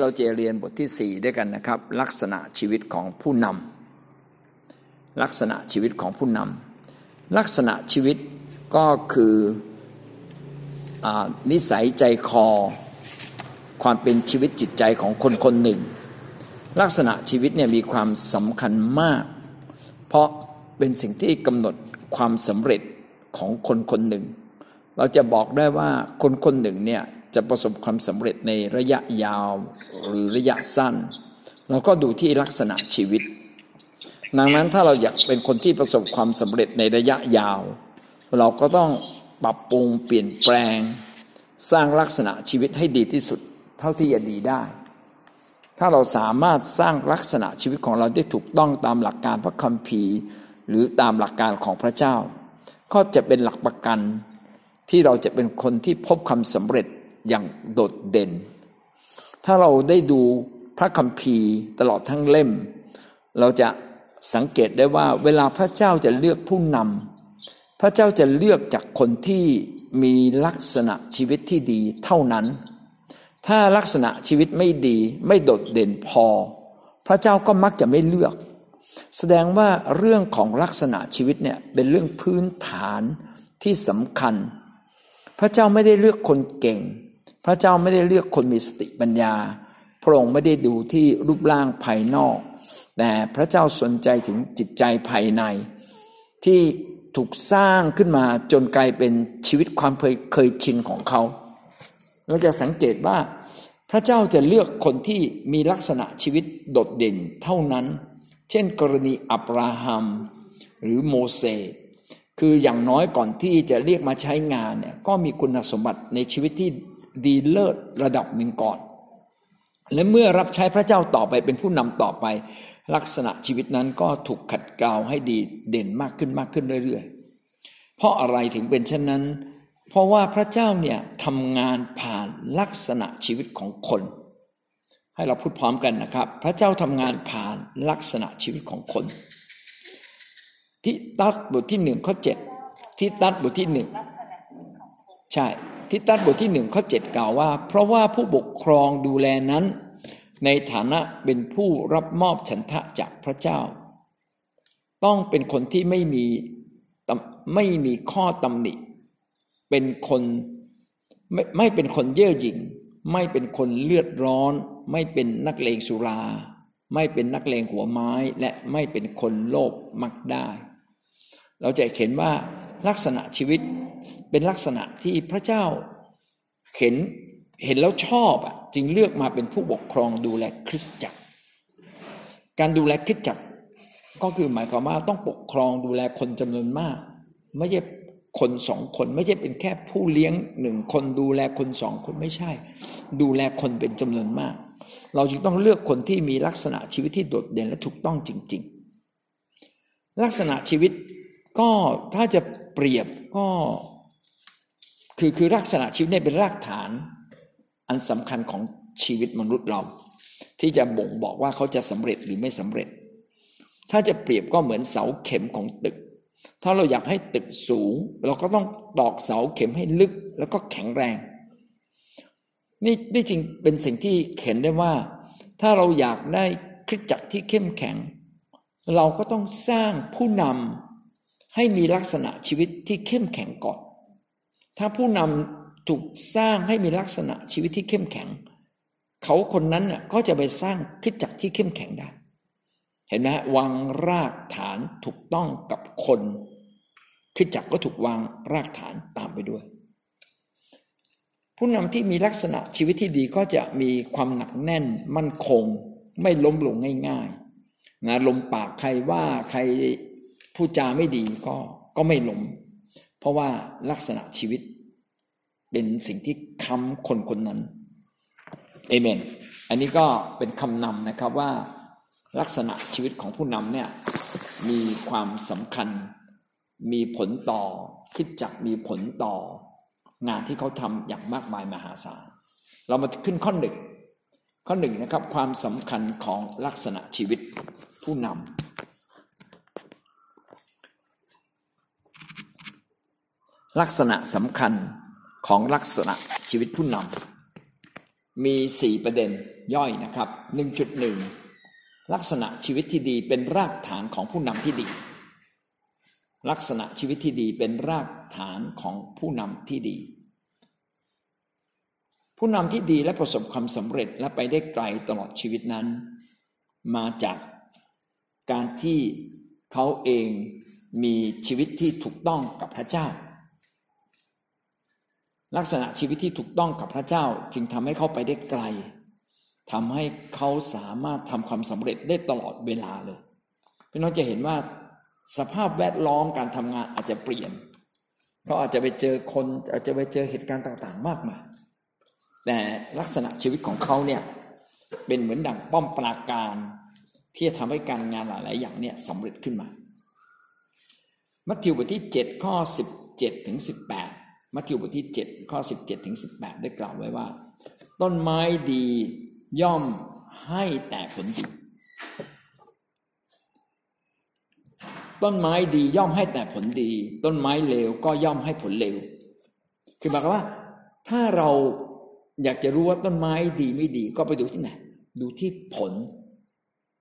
เราจะเรียนบทที่สี่ด้วยกันนะครับ ลักษณะชีวิตของผู้นำลักษณะชีวิตของผู้นำลักษณะชีวิตก็คืออนิสัยใจคอ ความเป็นชีวิตจิตใจของคนคนหนึ่ง ลักษณะชีวิตเนี่ยมีความสำคัญมาก เพราะเป็นสิ่งที่กำหนดความสำเร็จของคนคนหนึ่ง เราจะบอกได้ว่าคนคนหนึ่งเนี่ย จะประสบความสำเร็จในระยะยาวหรือระยะสั้น เราก็ดูที่ลักษณะชีวิต ดังนั้นถ้าเราอยากเป็นคนที่ประสบความสำเร็จในระยะยาว เราก็ต้องปรับปรุงเปลี่ยนแปลง สร้างลักษณะชีวิตให้ดีที่สุด เท่าที่จะดีได้ ถ้าเราสามารถสร้างลักษณะชีวิตของเราได้ถูกต้องตามหลักการพระคัมภีร์ หรือตามหลักการของพระเจ้า ก็จะเป็นหลักประกันที่เราจะเป็นคนที่พบความสำเร็จ อย่างโดดเด่น ถ้าเราได้ดูพระคัมภีร์ตลอดทั้งเล่ม เราจะสังเกตได้ว่าเวลาพระเจ้าจะเลือกผู้นำพระเจ้าจะเลือกจากคนที่มีลักษณะชีวิตที่ดีเท่านั้น ถ้าลักษณะชีวิตไม่ดีไม่โดดเด่นพอ พระเจ้าก็มักจะไม่เลือก แสดงว่าเรื่องของลักษณะชีวิตเนี่ยเป็นเรื่องพื้นฐานที่สำคัญ พระเจ้าไม่ได้เลือกคนเก่ง พระเจ้าไม่ได้เลือกคนมีสติปัญญา พระองค์ไม่ได้ดูที่รูปร่างภายนอก แต่พระเจ้าสนใจถึงจิตใจภายใน ที่ถูกสร้างขึ้นมาจนกลายเป็นชีวิตความเคยเคยชินของเขาเราจะสังเกตว่าพระเจ้าจะเลือกคนที่มีลักษณะชีวิตโดดเด่นเท่านั้น เช่นกรณีอับราฮัม หรือโมเสส คืออย่างน้อยก่อนที่จะเรียกมาใช้งานเนี่ยก็มีคุณสมบัติในชีวิตที่ดีเลิศระดับหนึ่งก่อน และเมื่อรับใช้พระเจ้าต่อไปเป็นผู้นำต่อไป ลักษณะชีวิตนั้นก็ถูกขัดเกลาให้ดีเด่นมากขึ้นมากขึ้นเรื่อยๆ เพราะอะไรถึงเป็นเช่นนั้น เพราะว่าพระเจ้าเนี่ยทำงานผ่านลักษณะชีวิตของคน ให้เราพูดพร้อมกันนะครับ พระเจ้าทำงานผ่านลักษณะชีวิตของคน ที่ตัสบทที่หนึ่งข้อเจ็ดที่ตัสบทที่หนึ่งใช่ทิตัสบทที่หนึ่งข้อเจ็ดกล่าวว่า เพราะว่าผู้ปกครองดูแลนั้น ในฐานะเป็นผู้รับมอบฉันทะจากพระเจ้า ต้องเป็นคนที่ไม่มีไม่มีข้อตำหนิ เป็นคนไม่ไม่เป็นคนเย่อหยิ่ง ไม่เป็นคนเลือดร้อน ไม่เป็นนักเลงสุรา ไม่เป็นนักเลงหัวไม้และไม่เป็นคนโลภมักได้ เราจะเห็นว่าลักษณะชีวิตเป็นลักษณะที่พระเจ้าเห็นเห็นแล้วชอบอะจึงเลือกมาเป็นผู้ปกครองดูแลคริสตจักร การดูแลคริสตจักรก็คือหมายความว่าต้องปกครองดูแลคนจำนวนมาก ไม่ใช่คนสองคนไม่ใช่เป็นแค่ผู้เลี้ยงหนึ่งคนดูแลคนสองคนไม่ใช่ ดูแลคนเป็นจำนวนมาก เราจึงต้องเลือกคนที่มีลักษณะชีวิตที่โดดเด่นและถูกต้องจริง ๆ ลักษณะชีวิต ก็ถ้าจะเปรียบก็คือคือลักษณะชีวิตเนี่ยเป็นรากฐานอันสำคัญของชีวิตมนุษย์เรา ที่จะบ่งบอกว่าเขาจะสำเร็จหรือไม่สำเร็จ ถ้าจะเปรียบก็เหมือนเสาเข็มของตึก ถ้าเราอยากให้ตึกสูง เราก็ต้องตอกเสาเข็มให้ลึกแล้วก็แข็งแรง นี่นี่จริงเป็นสิ่งที่เห็นได้ว่า ถ้าเราอยากได้คริสจักรที่เข้มแข็ง เราก็ต้องสร้างผู้นำ ให้มีลักษณะชีวิตที่เข้มแข็งก่อน ถ้าผู้นำถูกสร้างให้มีลักษณะชีวิตที่เข้มแข็ง เขาคนนั้นน่ยก็จะไปสร้างคิดจักที่เข้มแข็งได้ เห็นไหมวางรากฐานถูกต้องกับคนคิดจักก็ถูกวางรากฐานตามไปด้วย ผู้นำที่มีลักษณะชีวิตที่ดีก็จะมีความหนักแน่นมั่นคง ไม่ล้มลงง่ายๆนะลมปากใครว่าใคร พูดจาไม่ดีก็ก็ไม่ล้มเพราะว่าลักษณะชีวิต เป็นสิ่งที่ค้ำคนคนนั้นเอเมน อันนี้ก็เป็นคำนำนะครับว่าลักษณะชีวิตของผู้นำเนี่ยมีความสำคัญ มีผลต่อคิดจักมีผลต่องานที่เขาทำอย่างมากมายมหาศาล เรามาขึ้นข้อหนึ่งข้อหนึ่งนะครับความสำคัญของลักษณะชีวิตผู้นำ ลักษณะสำคัญของลักษณะชีวิตผู้นำมีสี่ประเด็นย่อยนะครับหนึ่งจุดหนึ่งลักษณะชีวิตที่ดีเป็นรากฐานของผู้นำที่ดี ลักษณะชีวิตที่ดีเป็นรากฐานของผู้นำที่ดี ผู้นำที่ดีและประสบความสำเร็จและไปได้ไกลตลอดชีวิตนั้น มาจากการที่เขาเองมีชีวิตที่ถูกต้องกับพระเจ้า ลักษณะชีวิตที่ถูกต้องกับพระเจ้าจึงทำให้เขาไปได้ไกลทำให้เขาสามารถทำความสำเร็จได้ตลอดเวลาเลยพี่น้องจะเห็นว่าสภาพแวดล้อมการทำงานอาจจะเปลี่ยนเขาอาจจะไปเจอคนอาจจะไปเจอเหตุการณ์ต่างๆ มากมายแต่ลักษณะชีวิตของเขาเนี่ยเป็นเหมือนดั่งป้อมปราการที่จะทำให้การงานหลาย ๆ อย่างเนี่ยสำเร็จขึ้นมา มัทธิวบทที่ 7 ข้อ 17 ถึง 18 มัทธิวบทที่ 7 ข้อ 17 ถึง 18 ได้กล่าวไว้ว่า ต้นไม้ดีย่อมให้แต่ผลดี ต้นไม้ดีย่อมให้แต่ผลดี ต้นไม้เลวก็ย่อมให้ผลเลว คือหมายความว่า ถ้าเราอยากจะรู้ว่าต้นไม้ดีไม่ดีก็ไปดูที่ไหน ดูที่ผล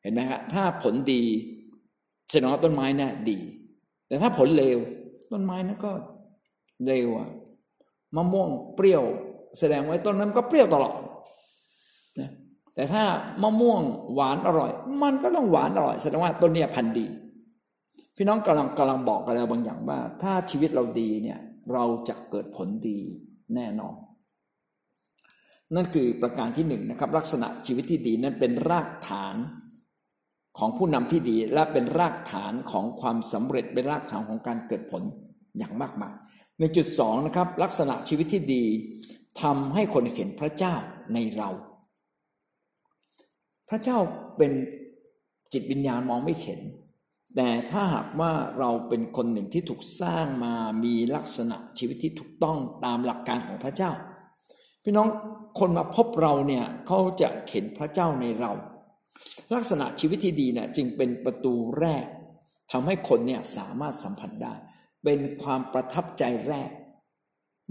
เห็นไหมครับถ้าผลดีแสดงว่าต้นไม้น่ะดี แต่ถ้าผลเลวต้นไม้นั้นก็เลวอะ มะม่วงเปรี้ยว แสดงไว่าต้นนั้นก็เปรี้ยวตลอดนะแต่ถ้ามะม่วงหวานอร่อย มันก็ต้องหวานอร่อย แสดงว่าต้นเนี้ยพันธุ์ดี พี่น้องกำลังกำลังบอกกับเราบางอย่างว่า ถ้าชีวิตเราดีเนี่ยเราจะเกิดผลดีแน่นอน นั่นคือประการที่หนึ่งนะครับ ลักษณะชีวิตที่ดีนั้นเป็นรากฐานของผู้นำที่ดีและเป็นรากฐานของความสำเร็จเป็นรากฐานของการเกิดผลอย่างมากมาย หนึ่งจุดสองนะครับลักษณะชีวิตที่ดีทำให้คนเห็นพระเจ้าในเรา พระเจ้าเป็นจิตวิญญาณมองไม่เห็น แต่ถ้าหากว่าเราเป็นคนหนึ่งที่ถูกสร้างมามีลักษณะชีวิตที่ถูกต้องตามหลักการของพระเจ้า พี่น้องคนมาพบเราเนี่ยเขาจะเห็นพระเจ้าในเรา ลักษณะชีวิตที่ดีเนี่ยจึงเป็นประตูแรกทำให้คนเนี่ยสามารถสัมผัสได้ เป็นความประทับใจแรก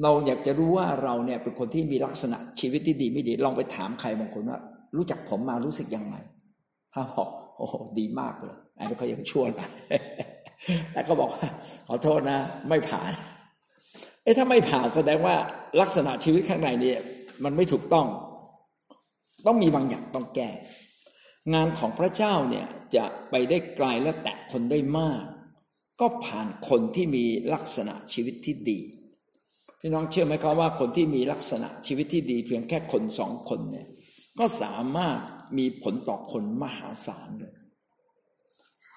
เราอยากจะรู้ว่าเราเนี่ยเป็นคนที่มีลักษณะชีวิตที่ดีไม่ดี ลองไปถามใครบางคนว่า รู้จักผมมารู้สึกยังไงถ้าบอกโอ้ดีมากเลยอันนี้เขายังชั่วนแต่ก็บอกขอโทษนะ ไม่ผ่านเอ๊ะถ้าไม่ผ่านแสดงว่าลักษณะชีวิตข้างในเนี่ย มันไม่ถูกต้อง ต้องมีบางอย่างต้องแก้ งานของพระเจ้าเนี่ยจะไปได้ไกลและแตะคนได้มาก ก็ผ่านคนที่มีลักษณะชีวิตที่ดี พี่น้องเชื่อไหมครับว่าคนที่มีลักษณะชีวิตที่ดี เพียงแค่คนสองคนเนี่ยก็สามารถมีผลต่อคนมหาศาลเลย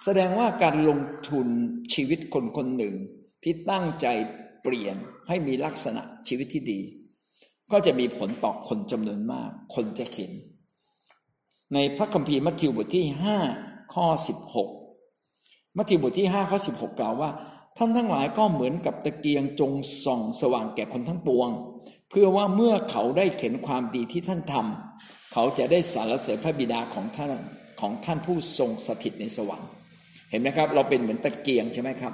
แสดงว่าการลงทุนชีวิตคนคนหนึ่งที่ตั้งใจเปลี่ยนให้มีลักษณะชีวิตที่ดี ก็จะมีผลต่อคนจำนวนมาก คนจะเห็น ในพระคัมภีร์มัทธิวบทที่ห้าข้อสิบหก มัทธิวบทที่ห้าข้อสิบหกกล่าวว่า ท่านทั้งหลายก็เหมือนกับตะเกียงจงส่องสว่างแก่คนทั้งปวง เพื่อว่าเมื่อเขาได้เห็นความดีที่ท่านทำเขาจะได้สารเสริญพระบิดาของท่านของท่านผู้ทรงสถิตในสวรรค์ เห็นไหมครับ เราเป็นเหมือนตะเกียงใช่ไหมครับ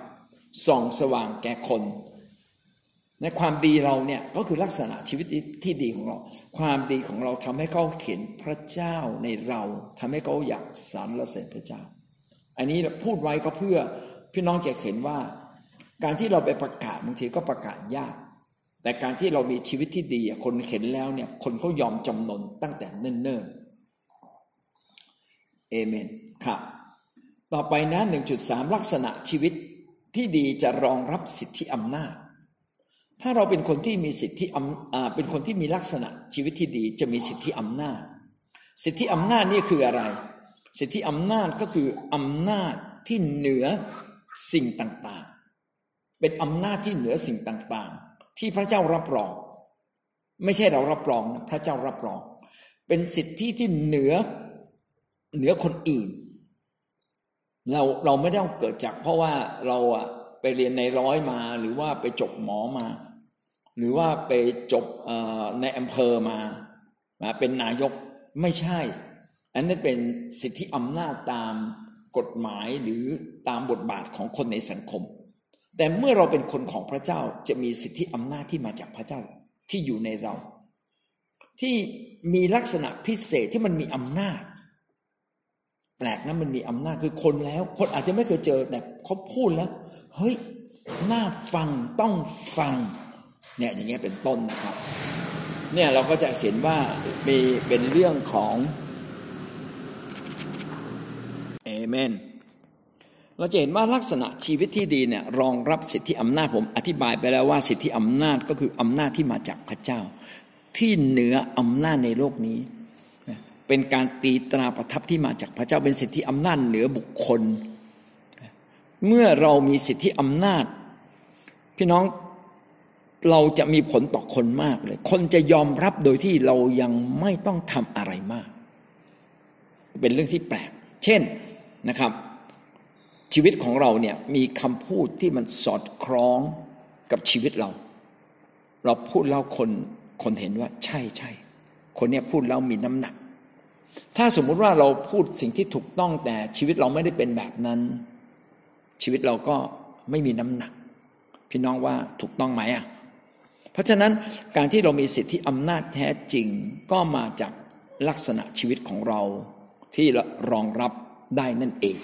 ส่องสว่างแก่คนในความดีเราเนี่ยก็คือลักษณะชีวิตที่ดีของเรา ความดีของเราทำให้เขาเห็นพระเจ้าในเราทำให้เขาอยากสรรเสริญพระเจ้า อันนี้พูดไว้ก็เพื่อพี่น้องจะเห็นว่า การที่เราไปประกาศบางทีก็ประกาศยาก แต่การที่เรามีชีวิตที่ดีคนเห็นแล้วเนี่ยคนเขายอมจำนนตั้งแต่เนิ่นๆเอเมนครับต่อไปนะ 1.3 ลักษณะชีวิตที่ดีจะรองรับสิทธิอำนาจ ถ้าเราเป็นคนที่มีสิทธิอำเป็นคนที่มีลักษณะชีวิตที่ดีจะมีสิทธิอำนาจ สิทธิอำนาจนี่คืออะไร สิทธิอำนาจก็คืออำนาจที่เหนือสิ่งต่างๆ เป็นอำนาจที่เหนือสิ่งต่างๆ ที่พระเจ้ารับรอง ไม่ใช่เรารับรองนะพระเจ้ารับรอง เป็นสิทธิที่เหนือเหนือคนอื่น เราเราไม่ได้เกิดจาก เพราะว่าเราอะไปเรียนในร้อยมา หรือว่าไปจบหมอมา หรือว่าไปจบในอำเภอมามาเป็นนายกไม่ใช่ อันนั้นเป็นสิทธิอำนาจตามกฎหมายหรือตามบทบาทของคนในสังคม แต่เมื่อเราเป็นคนของพระเจ้าจะมีสิทธิอำนาจที่มาจากพระเจ้าที่อยู่ในเรา ที่มีลักษณะพิเศษที่มันมีอำนาจ แปลกนะมันมีอำนาจคือคนแล้ว คนอาจจะไม่เคยเจอแต่เขาพูดแล้ว เฮ้ยน่าฟังต้องฟังเนี่ยอย่างเงี้ยเป็นต้นนะครับ เนี่ยเราก็จะเห็นว่ามีเป็นเรื่องของ เมน เราจะเห็นว่าลักษณะชีวิตที่ดีเนี่ยรองรับสิทธิอำนาจผมอธิบายไปแล้วว่าสิทธิอำนาจก็คืออำนาจที่มาจากพระเจ้า ที่เหนืออำนาจในโลกนี้ เป็นการตีตราประทับที่มาจากพระเจ้าเป็นสิทธิอำนาจเหนือบุคคล เมื่อเรามีสิทธิอำนาจ พี่น้องเราจะมีผลต่อคนมากเลย คนจะยอมรับโดยที่เรายังไม่ต้องทำอะไรมาก เป็นเรื่องที่แปลก เช่น นะครับ ชีวิตของเราเนี่ยมีคำพูดที่มันสอดคล้องกับชีวิตเรา เราพูดแล้วคนคนเห็นว่าใช่ใช่คนเนี้ยพูดแล้วมีน้ำหนัก ถ้าสมมุติว่าเราพูดสิ่งที่ถูกต้องแต่ชีวิตเราไม่ได้เป็นแบบนั้น ชีวิตเราก็ไม่มีน้ำหนัก พี่น้องว่าถูกต้องไหมอะเพราะฉะนั้นการที่เรามีสิทธิอำนาจแท้จริงก็มาจากลักษณะชีวิตของเราที่รองรับ ได้นั่นเอง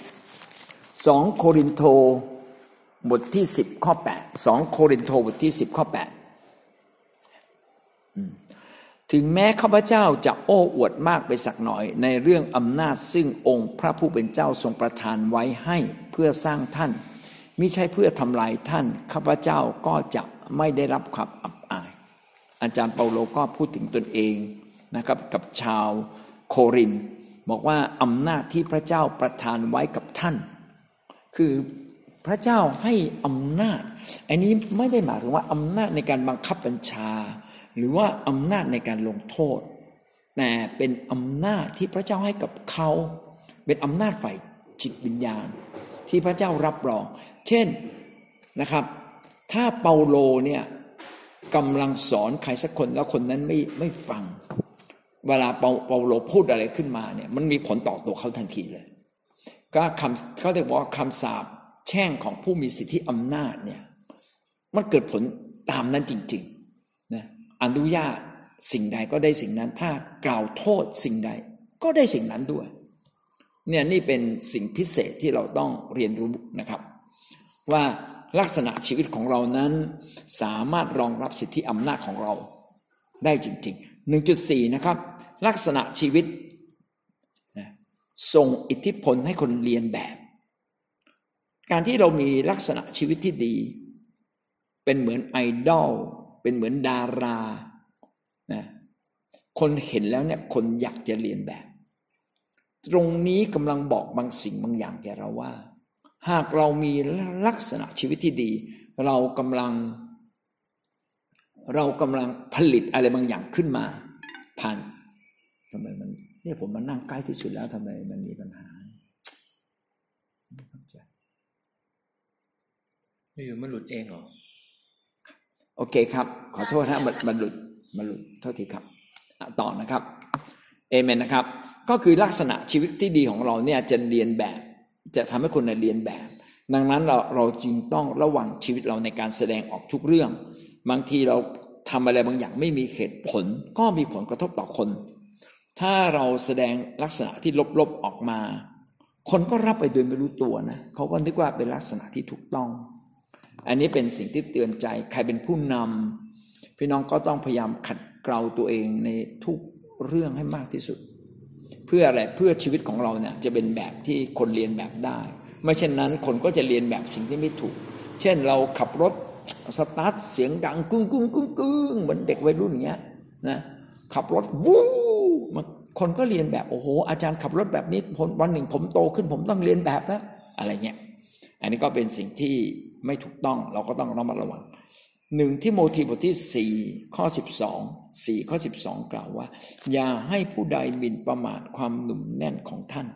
สองโครินโตบทที่สิบข้อแปดสองโครินโตบทที่สิบข้อแปดถึงแม้ข้าพเจ้าจะโอ้อวดมากไปสักหน่อย ในเรื่องอำนาจซึ่งองค์พระผู้เป็นเจ้าทรงประทานไว้ให้เพื่อสร้างท่านมิใช่เพื่อทำลายท่านข้าพเจ้าก็จะไม่ได้รับความอับอาย อาจารย์เปาโลก็พูดถึงตนเองนะครับกับชาวโคริน บอกว่าอำนาจที่พระเจ้าประทานไว้กับท่าน คือพระเจ้าให้อำนาจ อันนี้ไม่ได้หมายถึงว่าอำนาจในการบังคับบัญชา หรือว่าอำนาจในการลงโทษ แต่เป็นอำนาจที่พระเจ้าให้กับเขา เป็นอำนาจฝ่ายจิตวิญญาณ ที่พระเจ้ารับรอง เช่นนะครับ ถ้าเปาโลเนี่ยกำลังสอนใครสักคนแล้วคนนั้นไม่ไม่ฟัง เวลาเปาเปาโลพูดอะไรขึ้นมาเนี่ยมันมีผลต่อตัวเขาทันทีเลย ก็คำเขาเรียกว่าคำสาปแช่งของผู้มีสิทธิอำนาจเนี่ยมันเกิดผลตามนั้นจริงๆนะอนุญาตสิ่งใดก็ได้สิ่งนั้น ถ้ากล่าวโทษสิ่งใดก็ได้สิ่งนั้นด้วยเนี่ยนี่เป็นสิ่งพิเศษที่เราต้องเรียนรู้นะครับ ว่าลักษณะชีวิตของเรานั้น สามารถรองรับสิทธิอำนาจของเราได้จริง ๆ 1.4 นะครับ ลักษณะชีวิตส่งอิทธิพลให้คนเรียนแบบ การที่เรามีลักษณะชีวิตที่ดี เป็นเหมือนไอดอลเป็นเหมือนดารานะคนเห็นแล้วเนี่ยคนอยากจะเรียนแบบ ตรงนี้กำลังบอกบางสิ่งบางอย่างแกเราว่า หากเรามีลักษณะชีวิตที่ดี เรากำลัง เรากำลังผลิตอะไรบางอย่างขึ้นมา ผ่าน ทำไมมันนี่ยผมมานั่งใกล้ที่สุดแล้วทำไมมันมีปัญหาไม่เข้าใจอยู่มันหลุดเองเหรอโอเคครับ ขอโทษนะมันมันหลุดมันหลุดโทษทีครับต่อนะครับเอเมนนะครับ ก็คือลักษณะชีวิตที่ดีของเราเนี่ยจะเรียนแบบ จะทำให้คนเรียนแบบ ดังนั้นเราเราจึงต้องระวังชีวิตเราในการแสดงออกทุกเรื่อง บางทีเราทำอะไรบางอย่างไม่มีเหตุผล ก็มีผลกระทบต่อคน ถ้าเราแสดงลักษณะที่ลบๆออกมา คนก็รับไปโดยไม่รู้ตัวนะเขาก็นึกว่าเป็นลักษณะที่ถูกต้อง อันนี้เป็นสิ่งที่เตือนใจใครเป็นผู้นำพี่น้องก็ต้องพยายามขัดเกลาตัวเองในทุกเรื่องให้มากที่สุด เพื่ออะไรเพื่อชีวิตของเราเนี่ยจะเป็นแบบที่คนเรียนแบบได้ไม่เช่นนั้นคนก็จะเรียนแบบสิ่งที่ไม่ถูก เช่นเราขับรถสตาร์ทเสียงดังกุ้งกุ้งกุ้งกุ้งเหมือนเด็กวัยรุ่นอย่างเงี้ยนะขับรถวู้ คนก็เรียนแบบโอ้โห อาจารย์ขับรถแบบนี้วันหนึ่งผมโตขึ้นผมต้องเรียนแบบแล้วอะไรเงี้ยอันนี้ก็เป็นสิ่งที่ไม่ถูกต้องเราก็ต้องระมัดระวังหนึ่งที่โมทีบทที่สี่ข้อสิบสองสี่ข้อสิบสองกล่าวว่า อย่าให้ผู้ใดบินประมาทความหนุ่มแน่นของท่าน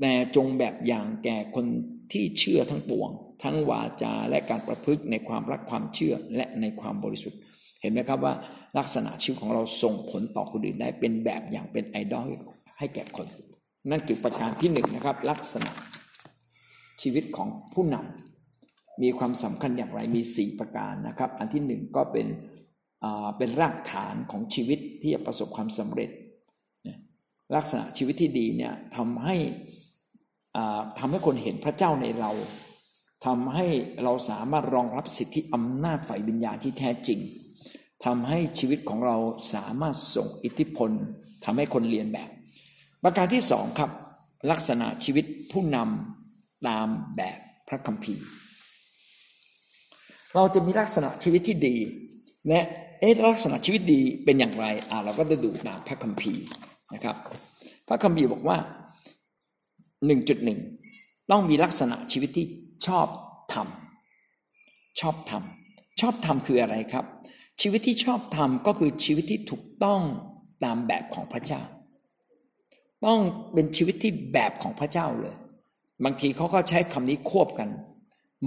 แต่จงแบบอย่างแก่คนที่เชื่อทั้งปวง ทั้งวาจาและการประพฤติในความรักความเชื่อและในความบริสุทธิ์ เห็นไหมครับว่าลักษณะชีวิตของเราส่งผลต่อคนอื่นได้เป็นแบบอย่างเป็นไอดอลให้แก่คน นั่นคือประการที่หนึ่งนะครับ ลักษณะชีวิตของผู้นำมีความสำคัญอย่างไรมีสี่ประการนะครับ อันที่หนึ่งก็เป็นเป็นรากฐานของชีวิตที่จะประสบความสำเร็จ ลักษณะชีวิตที่ดีเนี่ยทำให้ทำให้คนเห็นพระเจ้าในเราทำให้เราสามารถรองรับสิทธิอำนาจฝ่ายวิญญาณที่แท้จริง ทำให้ชีวิตของเราสามารถส่งอิทธิพลทำให้คนเรียนแบบ ประการที่สองครับ ลักษณะชีวิตผู้นำตามแบบพระคัมภีร์ เราจะมีลักษณะชีวิตที่ดี และเอ๊ะลักษณะชีวิตดีเป็นอย่างไรอ่าเราก็จะดูตามพระคัมภีร์นะครับ พระคัมภีร์บอกว่าหนึ่งจุดหนึ่งต้องมีลักษณะชีวิตที่ชอบทำชอบทำชอบทำคืออะไรครับ ชีวิตที่ชอบทำก็คือชีวิตที่ถูกต้องตามแบบของพระเจ้า ต้องเป็นชีวิตที่แบบของพระเจ้าเลย บางทีเขาก็ใช้คำนี้ควบกัน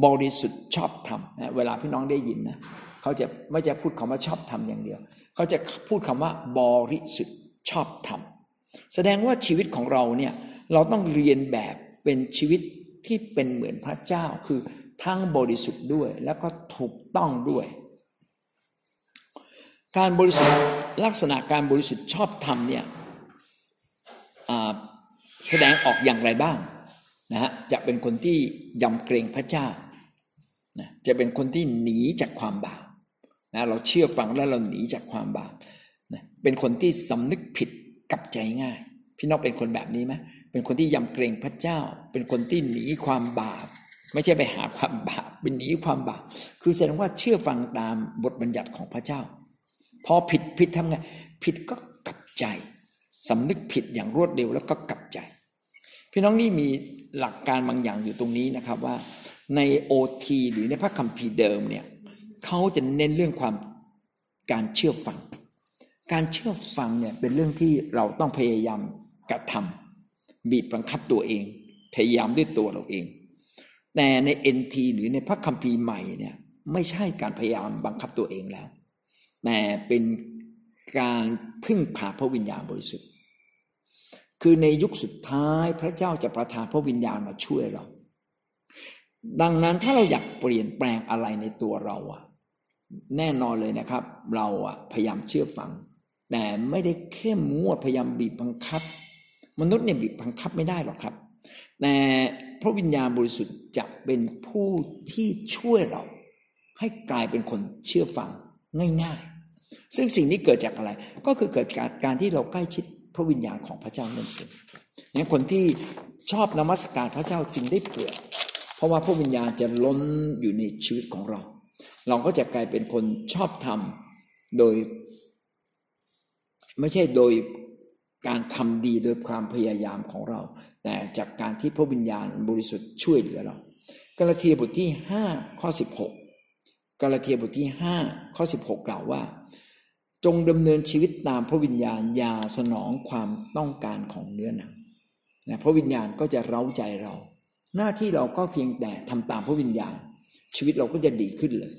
บริสุทธิ์ชอบทำนะเวลาพี่น้องได้ยินนะเขาจะไม่จะพูดคำว่าชอบทำอย่างเดียว เขาจะพูดคำว่า บริสุทธิ์ชอบทำแสดงว่าชีวิตของเราเนี่ยเราต้องเรียนแบบเป็นชีวิตที่เป็นเหมือนพระเจ้า คือทั้งบริสุทธิ์ด้วยแล้วก็ถูกต้องด้วย การบริสุทธิ์ลักษณะการบริสุทธิ์ชอบธรรมเนี่ยแสดงออกอย่างไรบ้างนะฮะจะเป็นคนที่ยำเกรงพระเจ้านะจะเป็นคนที่หนีจากความบาปนะเราเชื่อฟังแล้วเราหนีจากความบาปนะเป็นคนที่สำนึกผิดกับใจง่าย พี่น้องเป็นคนแบบนี้ไหมเป็นคนที่ยำเกรงพระเจ้า เป็นคนที่หนีความบาป ไม่ใช่ไปหาความบาปเป็นหนีความบาปคือแสดงว่าเชื่อฟังตามบทบัญญัติของพระเจ้า พอผิดผิดทำไงผิดก็กลับใจสำนึกผิดอย่างรวดเร็วแล้วก็กลับใจ พี่น้องนี่มีหลักการบางอย่างอยู่ตรงนี้นะครับว่าในโอทีหรือในพระคัมภีร์เดิมเนี่ยเขาจะเน้นเรื่องความการเชื่อฟัง การเชื่อฟังเนี่ยเป็นเรื่องที่เราต้องพยายามกระทำบีบบังคับตัวเอง พยายามด้วยตัวเราเอง แต่ในเอ็นทีหรือในพระคัมภีร์ใหม่เนี่ยไม่ใช่การพยายามบังคับตัวเองแล้ว แต่เป็นการพึ่งพาพระวิญญาณบริสุทธิ์ คือในยุคสุดท้ายพระเจ้าจะประทานพระวิญญาณมาช่วยเรา ดังนั้นถ้าเราอยากเปลี่ยนแปลงอะไรในตัวเราอะแน่นอนเลยนะครับ เราอะพยายามเชื่อฟัง แต่ไม่ได้เข้มงวดพยายามบีบบังคับ มนุษย์เนี่ยบีบบังคับไม่ได้หรอกครับ แต่พระวิญญาณบริสุทธิ์จะเป็นผู้ที่ช่วยเรา ให้กลายเป็นคนเชื่อฟัง ง่ายๆ ซึ่งสิ่งนี้เกิดจากอะไร ก็คือเกิดจากการที่เราใกล้ชิดพระวิญญาณของพระเจ้านั่นเองนี่คนที่ชอบนมัสการพระเจ้าจึงได้เปลือกเพราะว่าพระวิญญาณจะล้นอยู่ในชีวิตของเรา เราก็จะกลายเป็นคนชอบธรรมโดย ไม่ใช่โดยการทำดีโดยความพยายามของเรา แต่จากการที่พระวิญญาณบริสุทธิ์ช่วยเหลือเรา กาลาเทียบทที่ 5 ข้อ 16 กาลาเทียบทที่ 5 ข้อ 16 กล่าวว่า จงดำเนินชีวิตตามพระวิญญาณอย่าสนองความต้องการของเนื้อหนังนะพระวิญญาณก็จะเร้าใจเรา หน้าที่เราก็เพียงแต่ทำตามพระวิญญาณ ชีวิตเราก็จะดีขึ้นเลย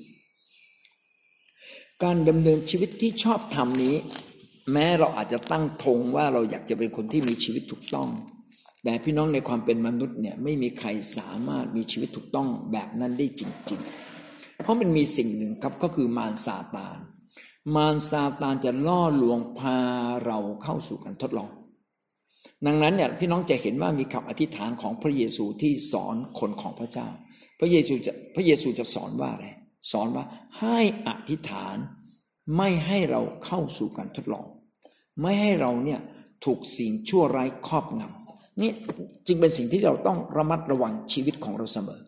การดำเนินชีวิตที่ชอบธรรมนี้ แม้เราอาจจะตั้งธงว่าเราอยากจะเป็นคนที่มีชีวิตถูกต้อง แต่พี่น้องในความเป็นมนุษย์เนี่ยไม่มีใครสามารถมีชีวิตถูกต้องแบบนั้นได้จริง ๆ เพราะมันมีสิ่งหนึ่งครับก็คือมารซาตาน มารซาตานจะล่อลวงพาเราเข้าสู่การทดลอง ดังนั้นเนี่ยพี่น้องจะเห็นว่ามีคำอธิษฐานของพระเยซูที่สอนคนของพระเจ้า พระเยซูจะพระเยซูจะสอนว่าอะไรสอนว่าให้อธิษฐานไม่ให้เราเข้าสู่การทดลอง ไม่ให้เราเนี่ยถูกสิ่งชั่วร้ายครอบงำนี่จึงเป็นสิ่งที่เราต้องระมัดระวังชีวิตของเราเสมอ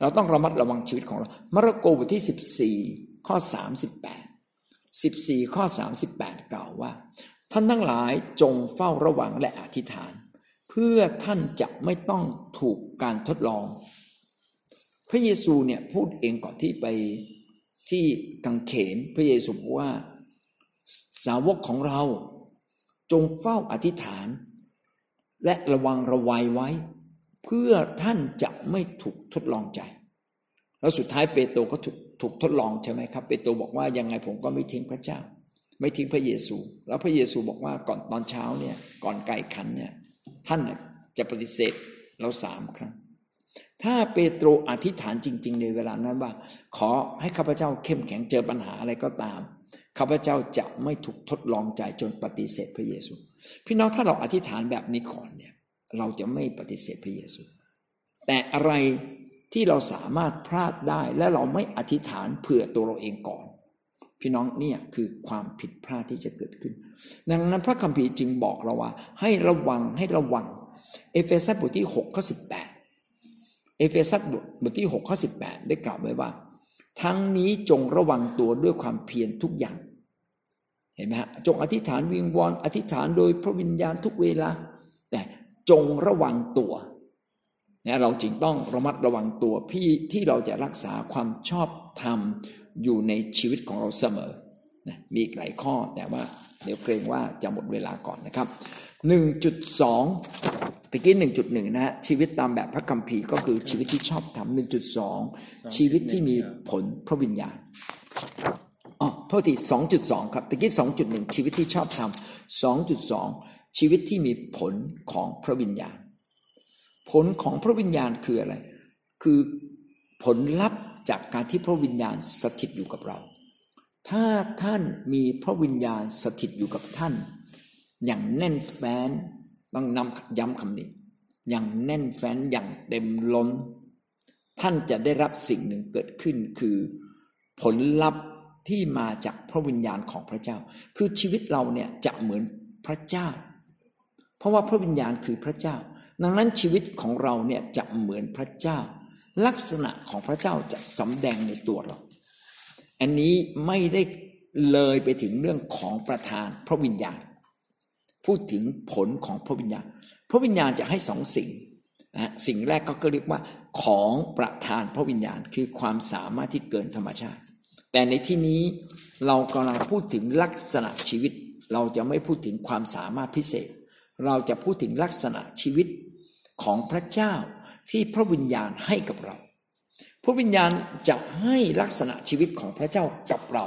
เราต้องระมัดระวังชีวิตของเรา มาระโกบทที่สิบสี่ข้อสามสิบแปดสิบสี่ข้อสามสิบแปดกล่าวว่า ท่านทั้งหลายจงเฝ้าระวังและอธิษฐาน เพื่อท่านจะไม่ต้องถูกการทดลอง พระเยซูเนี่ยพูดเองก่อนที่ไปที่กังเขนพระเยซูบอกว่าสาวกของเราจงเฝ้าอธิษฐาน และระวังระวัยไว้ เพื่อท่านจะไม่ถูกทดลองใจ แล้วสุดท้ายเปโตรก็ถูกถูกทดลองใช่ไหมครับ เปโตรบอกว่ายังไงผมก็ไม่ทิ้งพระเจ้า ไม่ทิ้งพระเยซู แล้วพระเยซูบอกว่าก่อนตอนเช้าเนี่ยก่อนไก่ขันเนี่ยท่านจะปฏิเสธเราสามครั้ง ถ้ถ้าเปโตรอธิษฐานจริง ๆ ในเวลานั้นว่า ขอให้ข้าพเจ้าเข้มแข็งเจอปัญหาอะไรก็ตามข้าพเจ้าจะไม่ถูกทดลองใจจนปฏิเสธพระเยซู พี่น้องถ้าเราอธิษฐานแบบนี้ก่อนเนี่ย เราจะไม่ปฏิเสธพระเยซู แต่อะไรที่เราสามารถพลาดได้และเราไม่อธิษฐานเผื่อตัวเราเองก่อน พี่น้องเนี่ยคือความผิดพลาดที่จะเกิดขึ้น ดังนั้นพระคัมภีร์จึงบอกเราว่า ให้ระวังให้ระวัง เอเฟซัสบทที่6ข้อ18 เอเฟซัสบทที่6ข้อ18 ได้กล่าวไว้ว่า ทั้งนี้จงระวังตัวด้วยความเพียรทุกอย่าง เห็นไหมฮะจงอธิษฐานวิงวอนอธิษฐานโดยพระวิญญาณทุกเวลา จงระวังตัวนะเราจึงต้องระมัดระวังตัวพี่ที่เราจะรักษาความชอบธรรมอยู่ในชีวิตของเราเสมอนะมีหลายข้อแต่ว่าเดี๋ยวเกรงว่าจะหมดเวลาก่อนนะครับ 1.2ตะกี้1.1 นะฮะชีวิตตามแบบพระคัมภีร์ก็คือชีวิตที่ชอบธรรม1.2 ชีวิตที่มีผลพระวิญญาณอ๋อโทษที2.2 ครับตะกี้2.1 ชีวิตที่ชอบธรรม2.2 ชีวิตที่มีผลของพระวิญญาณ ผลของพระวิญญาณคืออะไร คือผลลัพธ์จากการที่พระวิญญาณสถิตอยู่กับเรา ถ้าท่านมีพระวิญญาณสถิตอยู่กับท่าน อย่างแน่นแฟ้นต้องนำย้ำคำนี้ อย่างแน่นแฟ้นอย่างเต็มล้น ท่านจะได้รับสิ่งหนึ่งเกิดขึ้นคือ ผลลัพธ์ที่มาจากพระวิญญาณของพระเจ้า คือชีวิตเราเนี่ยจะเหมือนพระเจ้า ราะว่าพระวิญญาณคือพระเจ้า ดังนั้นชีวิตของเราเนี่ยจะเหมือนพระเจ้า ลักษณะของพระเจ้าจะสำแดงในตัวเรา อันนี้ไม่ได้เลยไปถึงเรื่องของประธานพระวิญญาณ พูดถึงผลของพระวิญญาณ พระวิญญาณจะให้สองสิ่งนะสิ่งแรกก็เรียกว่าของประธานพระวิญญาณคือความสามารถที่เกินธรรมชาติ แต่ในที่นี้เรากำลังพูดถึงลักษณะชีวิต เราจะไม่พูดถึงความสามารถพิเศษ เราจะพูดถึงลักษณะชีวิตของพระเจ้าที่พระวิญญาณให้กับเรา พระวิญญาณจะให้ลักษณะชีวิตของพระเจ้ากับเรา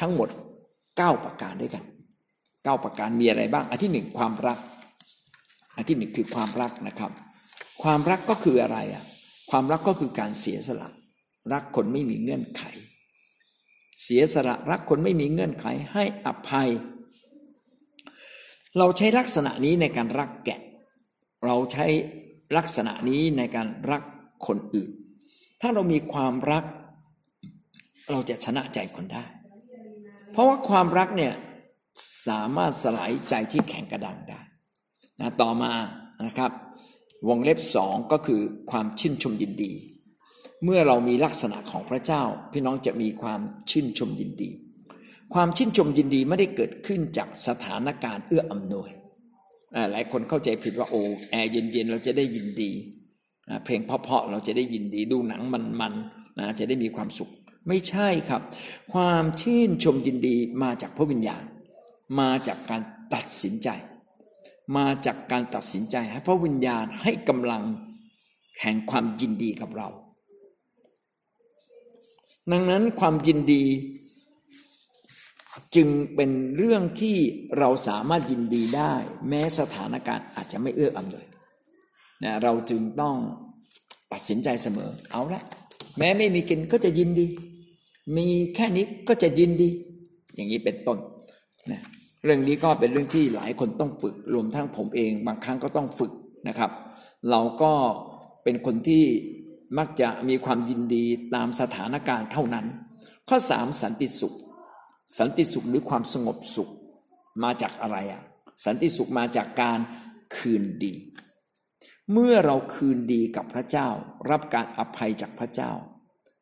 ทั้งหมด 9 ประการด้วยกัน 9 ประการมีอะไรบ้าง อันที่หนึ่งความรัก อันที่หนึ่งคือความรักนะครับ ความรักก็คืออะไรอะ ความรักก็คือการเสียสละ รักคนไม่มีเงื่อนไข เสียสละรักคนไม่มีเงื่อนไขให้อภัย เราใช้ลักษณะนี้ในการรักแกะ เราใช้ลักษณะนี้ในการรักคนอื่น ถ้าเรามีความรัก เราจะชนะใจคนได้ เพราะว่าความรักเนี่ยสามารถสลายใจที่แข็งกระด้างได้นะต่อมานะครับ วงเล็บสองก็คือความชื่นชมยินดี เมื่อเรามีลักษณะของพระเจ้า พี่น้องจะมีความชื่นชมยินดี ความชื่นชมยินดีไม่ได้เกิดขึ้นจากสถานการณ์เอื้ออำนวย หลายคนเข้าใจผิดว่าโอ้แอร์เย็นๆเราจะได้ยินดี เพลงเพาะๆเราจะได้ยินดีดูหนังมันๆนะจะได้มีความสุข ไม่ใช่ครับ ความชื่นชมยินดีมาจากพระวิญญาณ มาจากการตัดสินใจ มาจากการตัดสินใจให้พระวิญญาณให้กำลังแห่งความยินดีกับเรา ดังนั้นความยินดี จึงเป็นเรื่องที่เราสามารถยินดีได้ แม้สถานการณ์อาจจะไม่เอื้ออำนวยนะเราจึงต้องตัดสินใจเสมอ เอาละแม้ไม่มีกินก็จะยินดี มีแค่นี้ก็จะยินดี อย่างนี้เป็นต้นนะเรื่องนี้ก็เป็นเรื่องที่หลายคนต้องฝึกรวมทั้งผมเองบางครั้งก็ต้องฝึกนะครับ เราก็เป็นคนที่มักจะมีความยินดีตามสถานการณ์เท่านั้น ข้อสามสันติสุข สันติสุขหรือความสงบสุขมาจากอะไรอะ สันติสุขมาจากการคืนดี เมื่อเราคืนดีกับพระเจ้า รับการอภัยจากพระเจ้า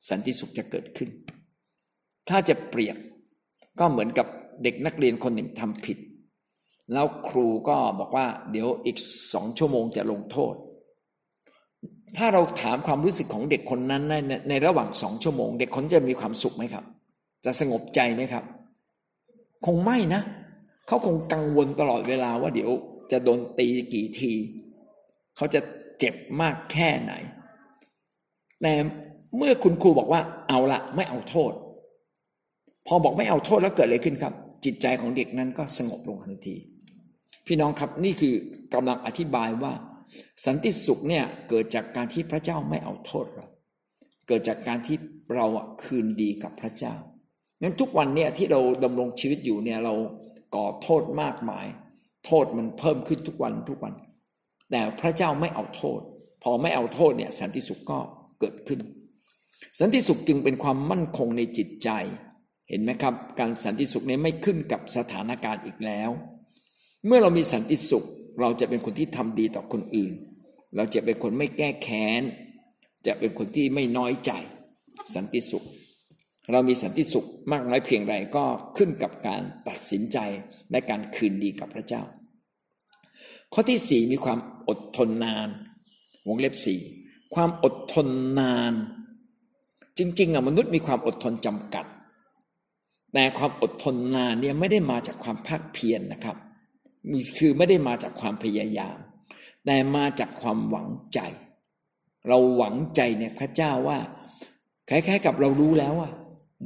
สันติสุขจะเกิดขึ้น ถ้าจะเปรียบก็เหมือนกับเด็กนักเรียนคนหนึ่งทำผิด แล้วครูก็บอกว่า เดี๋ยวอีกสองชั่วโมงจะลงโทษ ถ้าเราถามความรู้สึกของเด็กคนนั้นในในระหว่างสองชั่วโมง เด็กคนจะมีความสุขไหมครับ จะสงบใจไหมครับ คงไม่นะเขาคงกังวลตลอดเวลาว่าเดี๋ยวจะโดนตีกี่ที เขาจะเจ็บมากแค่ไหน แต่เมื่อคุณครูบอกว่าเอาละไม่เอาโทษ พอบอกไม่เอาโทษแล้วเกิดอะไรขึ้นครับ จิตใจของเด็กนั้นก็สงบลงทันที พี่น้องครับนี่คือกำลังอธิบายว่า สันติสุขเนี่ยเกิดจากการที่พระเจ้าไม่เอาโทษเรา เกิดจากการที่เราคืนดีกับพระเจ้า งั้นทุกวันเนี่ยที่เราดำรงชีวิตอยู่เนี่ยเราก่อโทษมากมาย โทษมันเพิ่มขึ้นทุกวันทุกวัน แต่พระเจ้าไม่เอาโทษ พอไม่เอาโทษเนี่ยสันติสุขก็เกิดขึ้น สันติสุขจึงเป็นความมั่นคงในจิตใจ เห็นไหมครับ การสันติสุขนี้ไม่ขึ้นกับสถานการณ์อีกแล้ว เมื่อเรามีสันติสุข เราจะเป็นคนที่ทำดีต่อคนอื่น เราจะเป็นคนไม่แก้แค้น จะเป็นคนที่ไม่น้อยใจ สันติสุข เรามีสันติสุขมากน้อยเพียงไรก็ขึ้นกับการตัดสินใจและการคืนดีกับพระเจ้า ข้อที่สี่มีความอดทนนาน วงเล็บสี่ความอดทนนาน จริงๆอะมนุษย์มีความอดทนจำกัด แต่ความอดทนนานเนี่ยไม่ได้มาจากความภาคเพียรนนะครับคือไม่ได้มาจากความพยายาม แต่มาจากความหวังใจ เราหวังใจเนี่ยพระเจ้าว่าคล้ายๆกับเรารู้แล้วว่า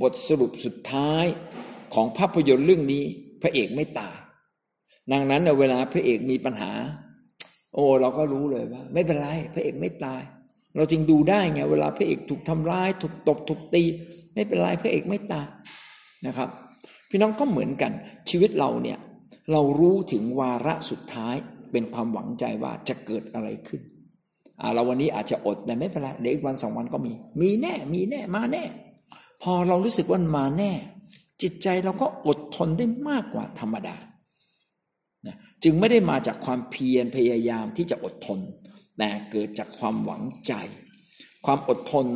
บทสรุปสุดท้ายของภาพยนตร์เรื่องนี้ พระเอกไม่ตายดังนั้นเวลาพระเอกมีปัญหา โอ้เราก็รู้เลยว่า ไม่เป็นไรพระเอกไม่ตาย เราจึงดูได้ไงเวลาพระเอกถูกทำร้าย ถูกตบถูกตี ไม่เป็นไรพระเอกไม่ตายนะครับ พี่น้องก็เหมือนกัน ชีวิตเราเนี่ยเรารู้ถึงวาระสุดท้ายเป็นความหวังใจว่าจะเกิดอะไรขึ้นเราวันนี้อาจจะอดแต่ไม่เป็นไรเดี๋ยวอีกวันสองวันก็มี มีแน่มีแน่มาแน่ พอเรารู้สึกว่ามาแน่ จิตใจเราก็อดทนได้มากกว่าธรรมดาจึงไม่ได้มาจากความเพียรพยายามที่จะอดทน แต่เกิดจากความหวังใจ ความอดทน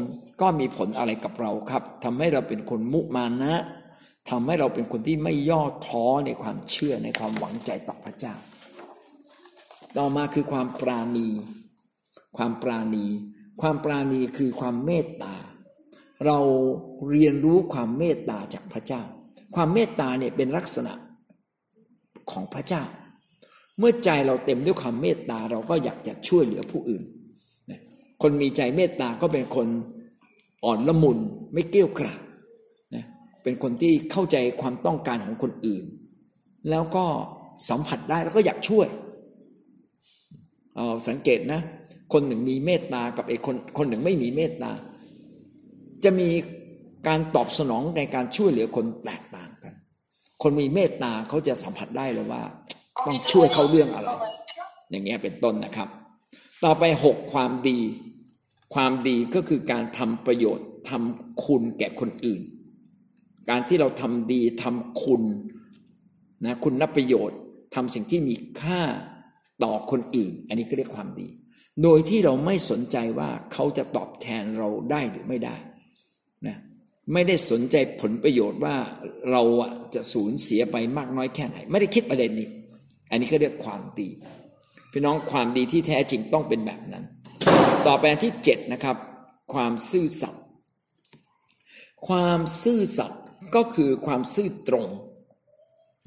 ก็มีผลอะไรกับเราครับทำให้เราเป็นคนมุมานะทำให้เราเป็นคนที่ไม่ย่อท้อในความเชื่อในความหวังใจต่อพระเจ้า ต่อมาคือความปราณี ความปราณี ความปราณีคือความเมตตา เราเรียนรู้ความเมตตาจากพระเจ้า ความเมตตาเนี่ยเป็นลักษณะของพระเจ้า เมื่อใจเราเต็มด้วยความเมตตาเราก็อยากจะช่วยเหลือผู้อื่น คนมีใจเมตตาก็เป็นคนอ่อนละมุนไม่เกี้ยวกราดเป็นคนที่เข้าใจความต้องการของคนอื่น แล้วก็สัมผัสได้แล้วก็อยากช่วยเอาสังเกตนะ คนหนึ่งมีเมตตากับไอ้คนคนหนึ่งไม่มีเมตตา จะมีการตอบสนองในการช่วยเหลือคนแตกต่างกัน คนมีเมตตาเขาจะสัมผัสได้เลยว่า ต้องช่วยเขาเรื่องอะไร อย่างเงี้ยเป็นต้นนะครับ ต่อไปหกความดี ความดีก็คือการทำประโยชน์ทำคุณแก่คนอื่น การที่เราทำดีทำคุณนะคุณนับประโยชน์ทำสิ่งที่มีค่าต่อคนอื่น อันนี้ก็เรียกความดี โดยที่เราไม่สนใจว่าเขาจะตอบแทนเราได้หรือไม่ได้นะ ไม่ได้สนใจผลประโยชน์ว่าเราจะสูญเสียไปมากน้อยแค่ไหน ไม่ได้คิดประเด็นนี้ อันนี้ก็เรียกความดี พี่น้องความดีที่แท้จริงต้องเป็นแบบนั้น ต่อไปที่เจ็ดนะครับ ความซื่อสัตย์ความซื่อสัตย์ก็คือความซื่อตรง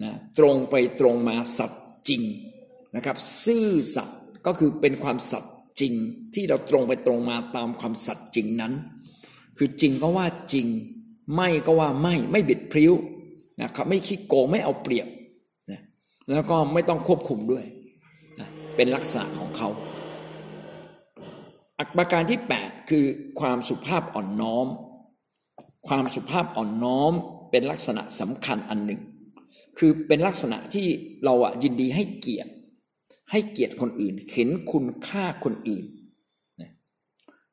นะตรงไปตรงมาสัตย์จริงนะครับ ซื่อสัตย์ก็คือเป็นความสัตย์จริงที่เราตรงไปตรงมาตามความสัตย์จริงนั้น คือจริงก็ว่าจริง ไม่ก็ว่าไม่ไม่บิดพริ้วนะครับไม่คิดโกงไม่เอาเปรียบนะแล้วก็ไม่ต้องควบคุมด้วยนะเป็นลักษณะของเขาอักประการที่ 8 คือความสุภาพอ่อนน้อม ความสุภาพอ่อนน้อมเป็นลักษณะสำคัญอันหนึ่ง คือเป็นลักษณะที่เราอะยินดีให้เกียรติ ให้เกียรติคนอื่น เห็นคุณค่าคนอื่น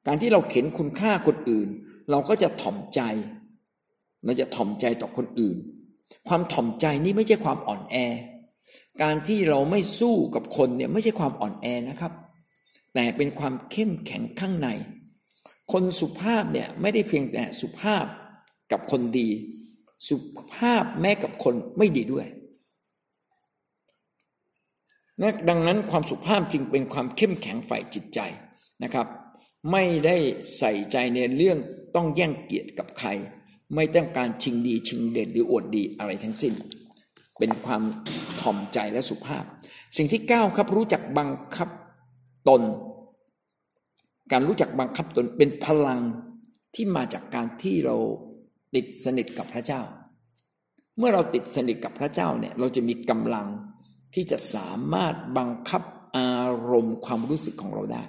การที่เราเห็นคุณค่าคนอื่น เราก็จะถ่อมใจ เราจะถ่อมใจต่อคนอื่น ความถ่อมใจนี่ไม่ใช่ความอ่อนแอ การที่เราไม่สู้กับคนเนี่ยไม่ใช่ความอ่อนแอนะครับ แต่เป็นความเข้มแข็งข้างใน คนสุภาพเนี่ยไม่ได้เพียงแต่สุภาพกับคนดี สุภาพแม้กับคนไม่ดีด้วยนะดังนั้นความสุภาพจึงเป็นความเข้มแข็งฝ่ายจิตใจนะครับ ไม่ได้ใส่ใจในเรื่องต้องแย่งเกียรติกับใคร ไม่ต้องการชิงดีชิงเด่นหรืออวดดีอะไรทั้งสิ้น เป็นความถ่อมใจและสุภาพ สิ่งที่เก้าครับรู้จักบังคับตน การรู้จักบังคับตนเป็นพลังที่มาจากการที่เราติดสนิทกับพระเจ้า เมื่อเราติดสนิทกับพระเจ้าเนี่ยเราจะมีกำลังที่จะสามารถบังคับอารมณ์ความรู้สึกของเราได้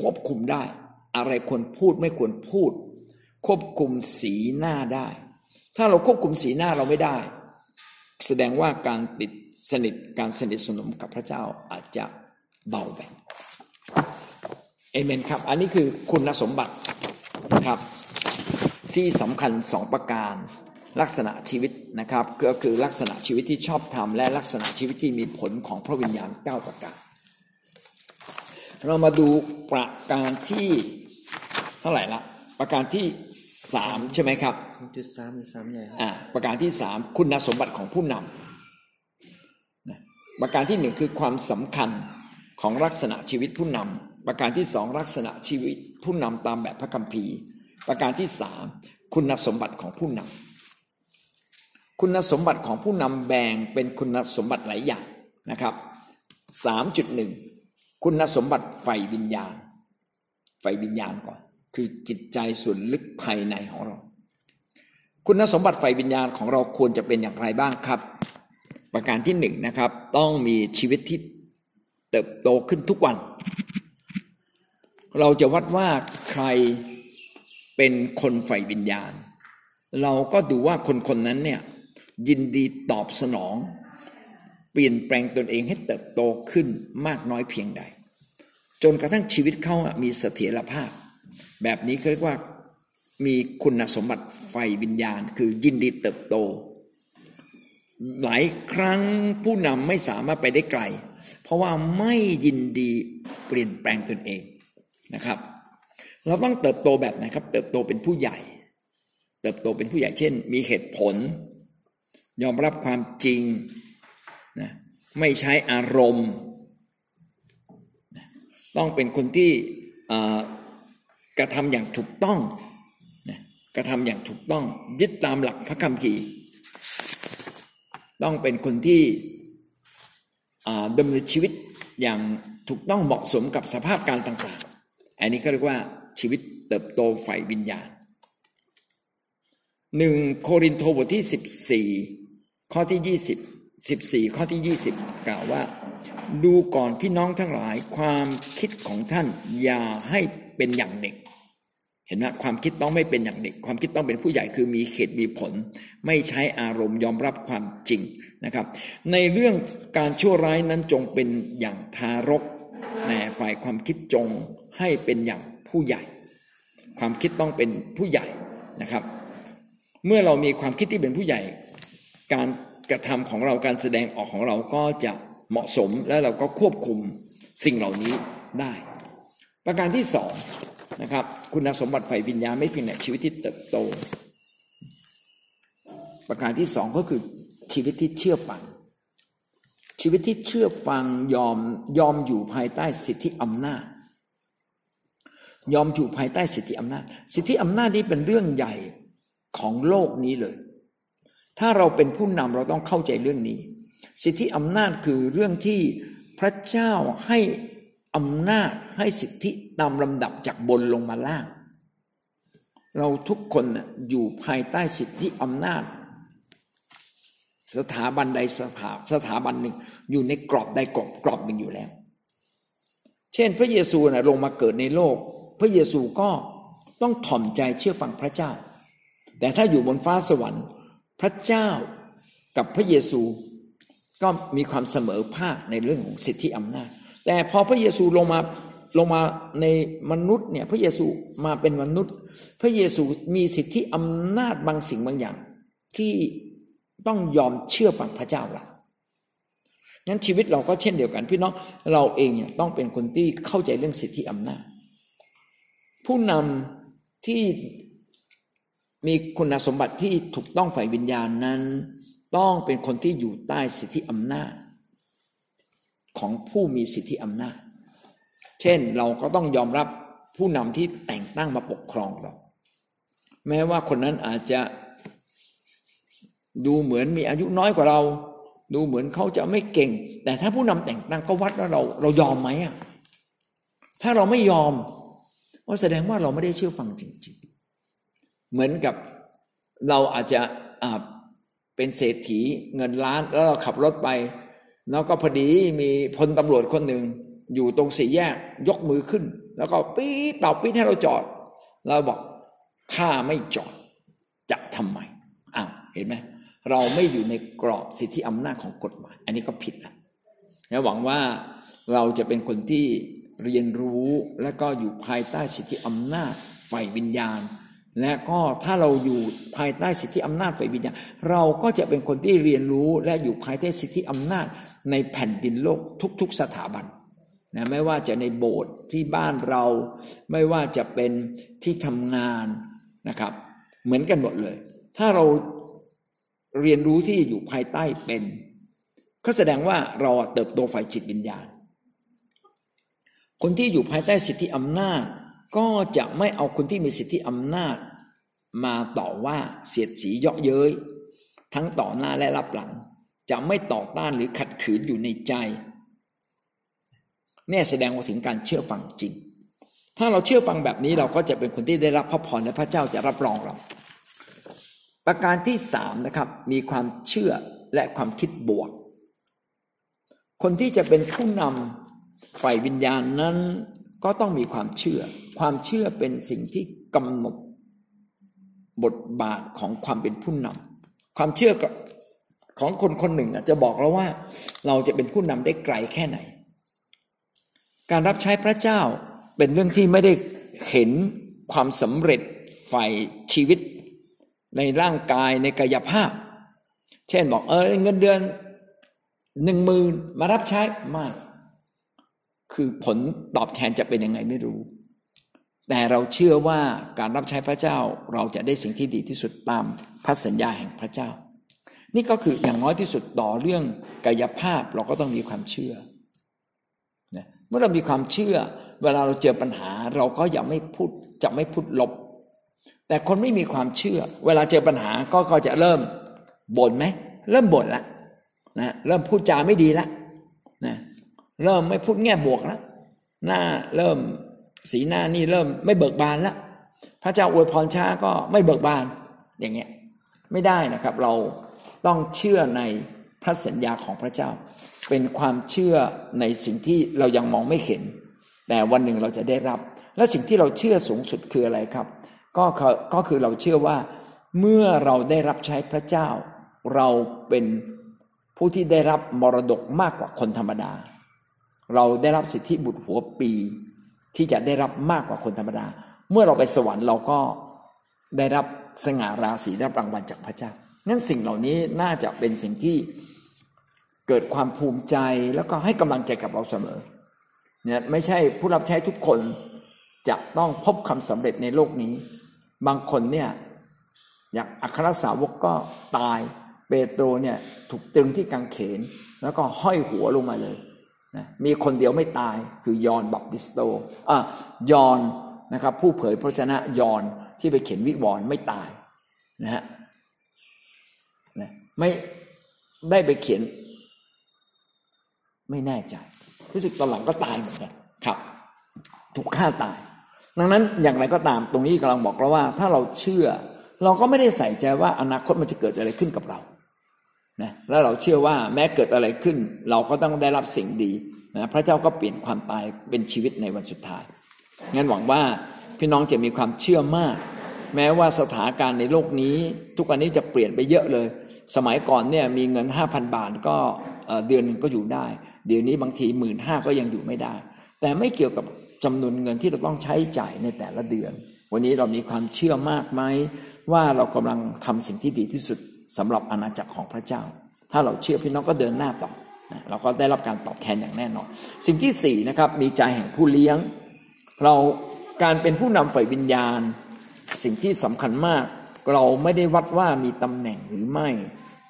ควบคุมได้ อะไรควรพูดไม่ควรพูด ควบคุมสีหน้าได้ ถ้าเราควบคุมสีหน้าเราไม่ได้ แสดงว่าการติดสนิทการสนิทสนมกับพระเจ้าอาจจะเบาไปเอเมนครับ อันนี้คือคุณสมบัตินะครับ ที่สำคัญสองประการลักษณะชีวิตนะครับ ก็คือลักษณะชีวิตที่ชอบธรรมและลักษณะชีวิตที่มีผลของพระวิญญาณเก้าประการ เรามาดูประการที่เท่าไหร่ละ ประการที่สามใช่ไหมครับจุดสามหรือสามใหญ่อ่าประการที่สามคุณสมบัติของผู้นำประการที่หนึ่งคือความสำคัญของลักษณะชีวิตผู้นำประการที่สองลักษณะชีวิตผู้นำตามแบบพระคัมภีร์ ประการที่สามคุณสมบัติของผู้นำคุณสมบัติของผู้นำแบ่งเป็นคุณสมบัติหลายอย่างนะครับ3.1 คุณสมบัติไฟวิญญาณ ไฟวิญญาณก่อน คือจิตใจส่วนลึกภายในของเรา คุณสมบัติไฟวิญญาณของเราควรจะเป็นอย่างไรบ้างครับ ประการที่หนึ่งนะครับ ต้องมีชีวิตที่เติบโตขึ้นทุกวัน เราจะวัดว่าใครเป็นคนไฟวิญญาณ เราก็ดูว่าคนคนนั้นเนี่ยยินดีตอบสนอง เปลี่ยนแปลงตนเองให้เติบโตขึ้นมากน้อยเพียงใด จนกระทั่งชีวิตเขามีเสถียรภาพ แบบนี้เรียกว่ามีคุณสมบัติไฟวิญญาณ คือยินดีเติบโต หลายครั้งผู้นำไม่สามารถไปได้ไกล เพราะว่าไม่ยินดีเปลี่ยนแปลงตนเองนะครับ เราต้องเติบโตแบบไหนครับ เติบโตเป็นผู้ใหญ่ เติบโตเป็นผู้ใหญ่เช่น มีเหตุผล ยอมรับความจริง ไม่ใช้อารมณ์ ต้องเป็นคนที่กระทำอย่างถูกต้องกระทำอย่างถูกต้อง ยึดตามหลักพระคำขีต้องเป็นคนที่ดำเนินชีวิตอย่างถูกต้องเหมาะสมกับสภาพการต่างๆ อันนี้ก็เรียกว่าชีวิตเติบโตฝ่ายวิญญาณหนึ่งโครินโตบทที่สิบสี่ข้อที่ยี่ สิบสี่ข้อที่ยี่สิบกล่าวว่า ดูก่อนพี่น้องทั้งหลายความคิดของท่านอย่าให้เป็นอย่างเด็ก เห็นไหมความคิดต้องไม่เป็นอย่างเด็ก ความคิดต้องเป็นผู้ใหญ่คือมีเหตุมีผล ไม่ใช้อารมณ์ยอมรับความจริงนะครับ ในเรื่องการชั่วร้ายนั้นจงเป็นอย่างทารกแต่ฝ่ายความคิดจงให้เป็นอย่างผู้ใหญ่ ความคิดต้องเป็นผู้ใหญ่นะครับ เมื่อเรามีความคิดที่เป็นผู้ใหญ่ การ กระทำของเราการแสดงออกของเราก็จะเหมาะสมและเราก็ควบคุมสิ่งเหล่านี้ได้ ประการที่สองนะครับคุณสมบัติฝ่ายวิญญาณไม่เพียงแต่ชีวิตที่เติบโต ประการที่สองก็คือชีวิตที่เชื่อฟัง ชีวิตที่เชื่อฟังยอมยอมอยู่ภายใต้สิทธิอำนาจ ยอมอยู่ภายใต้สิทธิอำนาจ สิทธิอำนาจนี้เป็นเรื่องใหญ่ของโลกนี้เลย ถ้าเราเป็นผู้นำเราต้องเข้าใจเรื่องนี้ สิทธิอำนาจคือเรื่องที่พระเจ้าให้อำนาจให้สิทธิตามลำดับจากบนลงมาล่าง เราทุกคนอยู่ภายใต้สิทธิอำนาจ สถาบันใดสถาสถาบันหนึ่ง อยู่ในกรอบใดกรอบกรอบหนึ่งอยู่แล้ว เช่น พระเยซูนะลงมาเกิดในโลก พระเยซูก็ต้องถ่อมใจเชื่อฟังพระเจ้า แต่ถ้าอยู่บนฟ้าสวรรค์ พระเจ้ากับพระเยซูก็มีความเสมอภาคในเรื่องของสิทธิอำนาจ แต่พอพระเยซูลงมาลงมาในมนุษย์เนี่ยพระเยซูมาเป็นมนุษย์ พระเยซูมีสิทธิอำนาจบางสิ่งบางอย่าง ที่ต้องยอมเชื่อฟังพระเจ้าละงั้นชีวิตเราก็เช่นเดียวกันพี่น้องเราเองเนี่ยต้องเป็นคนที่เข้าใจเรื่องสิทธิอำนาจ ผู้นำที่ มีคุณสมบัติที่ถูกต้องฝ่ายวิญญาณนั้น ต้องเป็นคนที่อยู่ใต้สิทธิอำนาจ ของผู้มีสิทธิอำนาจ เช่นเราก็ต้องยอมรับผู้นำที่แต่งตั้งมาปกครองเรา แม้ว่าคนนั้นอาจจะดูเหมือนมีอายุน้อยกว่าเรา ดูเหมือนเขาจะไม่เก่ง แต่ถ้าผู้นำแต่งตั้งก็วัดว่าเราเรายอมไหมอะถ้าเราไม่ยอมก็แสดงว่าเราไม่ได้เชื่อฟังจริง เหมือนกับเราอาจจะเป็นเศรษฐีเงินล้านแล้วเราขับรถไป แล้วก็พอดีมีพลตำรวจคนหนึ่งอยู่ตรงสี่แยกยกมือขึ้น แล้วก็ปี๊ดเป่าปี๊ดให้เราจอด เราบอกข้าไม่จอดจะทำไมอ้าวเห็นไหมเราไม่อยู่ในกรอบสิทธิอำนาจของกฎหมาย อันนี้ก็ผิดแล้วหวังว่าเราจะเป็นคนที่เรียนรู้และก็อยู่ภายใต้สิทธิอำนาจฝ่ายวิญญาณ และก็ถ้าเราอยู่ภายใต้สิทธิอำนาจฝ่ายวิญญาณเราก็จะเป็นคนที่เรียนรู้และอยู่ภายใต้สิทธิอำนาจในแผ่นดินโลกทุก ๆ สถาบันนะไม่ว่าจะในโบสถ์ที่บ้านเรา ไม่ว่าจะเป็นที่ทำงานนะครับ เหมือนกันหมดเลย ถ้าเราเรียนรู้ที่อยู่ภายใต้เป็น ก็แสดงว่าเราเติบโตฝ่ายจิตวิญญาณ คนที่อยู่ภายใต้สิทธิอำนาจ ก็จะไม่เอาคนที่มีสิทธิอำนาจ มาต่อว่าเสียดสีเยาะเย้ยทั้งต่อหน้าและรับหลัง จะไม่ต่อต้านหรือขัดขืนอยู่ในใจเนี่ยแสดงว่าถึงการเชื่อฟังจริง ถ้าเราเชื่อฟังแบบนี้เราก็จะเป็นคนที่ได้รับพระพรและพระเจ้าจะรับรองเรา ประการที่สามนะครับ มีความเชื่อและความคิดบวก คนที่จะเป็นผู้นำฝ่ายวิญญาณนั้น ก็ต้องมีความเชื่อ ความเชื่อเป็นสิ่งที่กำหนดบทบาทของความเป็นผู้นำความเชื่อของคนคนหนึ่งจะบอกเราว่า เราจะเป็นผู้นำได้ไกลแค่ไหน การรับใช้พระเจ้าเป็นเรื่องที่ไม่ได้เห็นความสำเร็จฝ่ายชีวิต ในร่างกายในกายภาพ เช่นบอกเออเงินเดือนหนึ่งมืนมารับใช้ไม่ คือผลตอบแทนจะเป็นยังไงไม่รู้ แต่เราเชื่อว่าการรับใช้พระเจ้าเราจะได้สิ่งที่ดีที่สุดตามพระสัญญาแห่งพระเจ้า นี่ก็คืออย่างน้อยที่สุดต่อเรื่องกายภาพเราก็ต้องมีความเชื่อเมื่อเรามีความเชื่อ เวลาเราเจอปัญหาเราก็อย่าไม่พูดจะไม่พูดลบ แต่คนไม่มีความเชื่อ เวลาเจอปัญหาก็ก็จะเริ่มบ่นไหมเริ่มบ่นละนะเริ่มพูดจาไม่ดีละนะ เริ่มไม่พูดแง่บวกแล้วหน้าเริ่มสีหน้านี่เริ่มไม่เบิกบานแล้วพระเจ้าอวยพรช้าก็ไม่เบิกบานอย่างเงี้ยไม่ได้นะครับ เราต้องเชื่อในพระสัญญาของพระเจ้า เป็นความเชื่อในสิ่งที่เรายังมองไม่เห็น แต่วันหนึ่งเราจะได้รับ และสิ่งที่เราเชื่อสูงสุดคืออะไรครับ ก็ก็คือเราเชื่อว่าเมื่อเราได้รับใช้พระเจ้า เราเป็นผู้ที่ได้รับมรดกมากกว่าคนธรรมดา เราได้รับสิทธิบุตรหัวปี ที่จะได้รับมากกว่าคนธรรมดา เมื่อเราไปสวรรค์เราก็ได้รับสง่าราศีได้รับรางวัลจากพระเจ้างั้นสิ่งเหล่านี้น่าจะเป็นสิ่งที่เกิดความภูมิใจแล้วก็ให้กำลังใจกับเราเสมอเนี่ยไม่ใช่ผู้รับใช้ทุกคนจะต้องพบคำสำเร็จในโลกนี้ บางคนเนี่ยอย่างอัครสาวกก็ตายเปโตรเนี่ยถูกตรึงที่กางเขน แล้วก็ห้อยหัวลงมาเลย นะมีคนเดียวไม่ตายคือยอนบัพติสโตอะยอนนะครับผู้เผยพระชนะยอนที่ไปเขียนวิวรณ์ไม่ตายนะฮะนะไม่ได้ไปเขียน ไม่แน่ใจรู้สึกตอนหลังก็ตายเหมือนกันครับ ถูกฆ่าตาย ดังนั้นอย่างไรก็ตามตรงนี้กำลังบอกเราว่า ถ้าเราเชื่อ เราก็ไม่ได้ใส่ใจว่าอนาคตมันจะเกิดอะไรขึ้นกับเรา นะแล้วเราเชื่อว่าแม้เกิดอะไรขึ้น เราก็ต้องได้รับสิ่งดีนะพระเจ้าก็เปลี่ยนความตายเป็นชีวิตในวันสุดท้ายงั้นหวังว่าพี่น้องจะมีความเชื่อมาก แม้ว่าสถานการณ์ในโลกนี้ ทุกวันนี้จะเปลี่ยนไปเยอะเลย สมัยก่อนเนี่ยมีเงินห้าพันบาทก็เดือนหนึ่งก็อยู่ได้ เดี๋ยวนี้บางทีหมื่นห้าก็ยังอยู่ไม่ได้ แต่ไม่เกี่ยวกับจำนวนเงินที่เราต้องใช้จ่ายในแต่ละเดือน วันนี้เรามีความเชื่อมากไหมว่าเรากำลังทำสิ่งที่ดีที่สุด สำหรับอาณาจักรของพระเจ้า ถ้าเราเชื่อพี่น้องก็เดินหน้าต่อเราก็ได้รับการตอบแทนอย่างแน่นอน สิ่งที่สี่นะครับมีใจแห่งผู้เลี้ยง เราการเป็นผู้นำฝ่ายวิญญาณ สิ่งที่สำคัญมาก เราไม่ได้วัดว่ามีตำแหน่งหรือไม่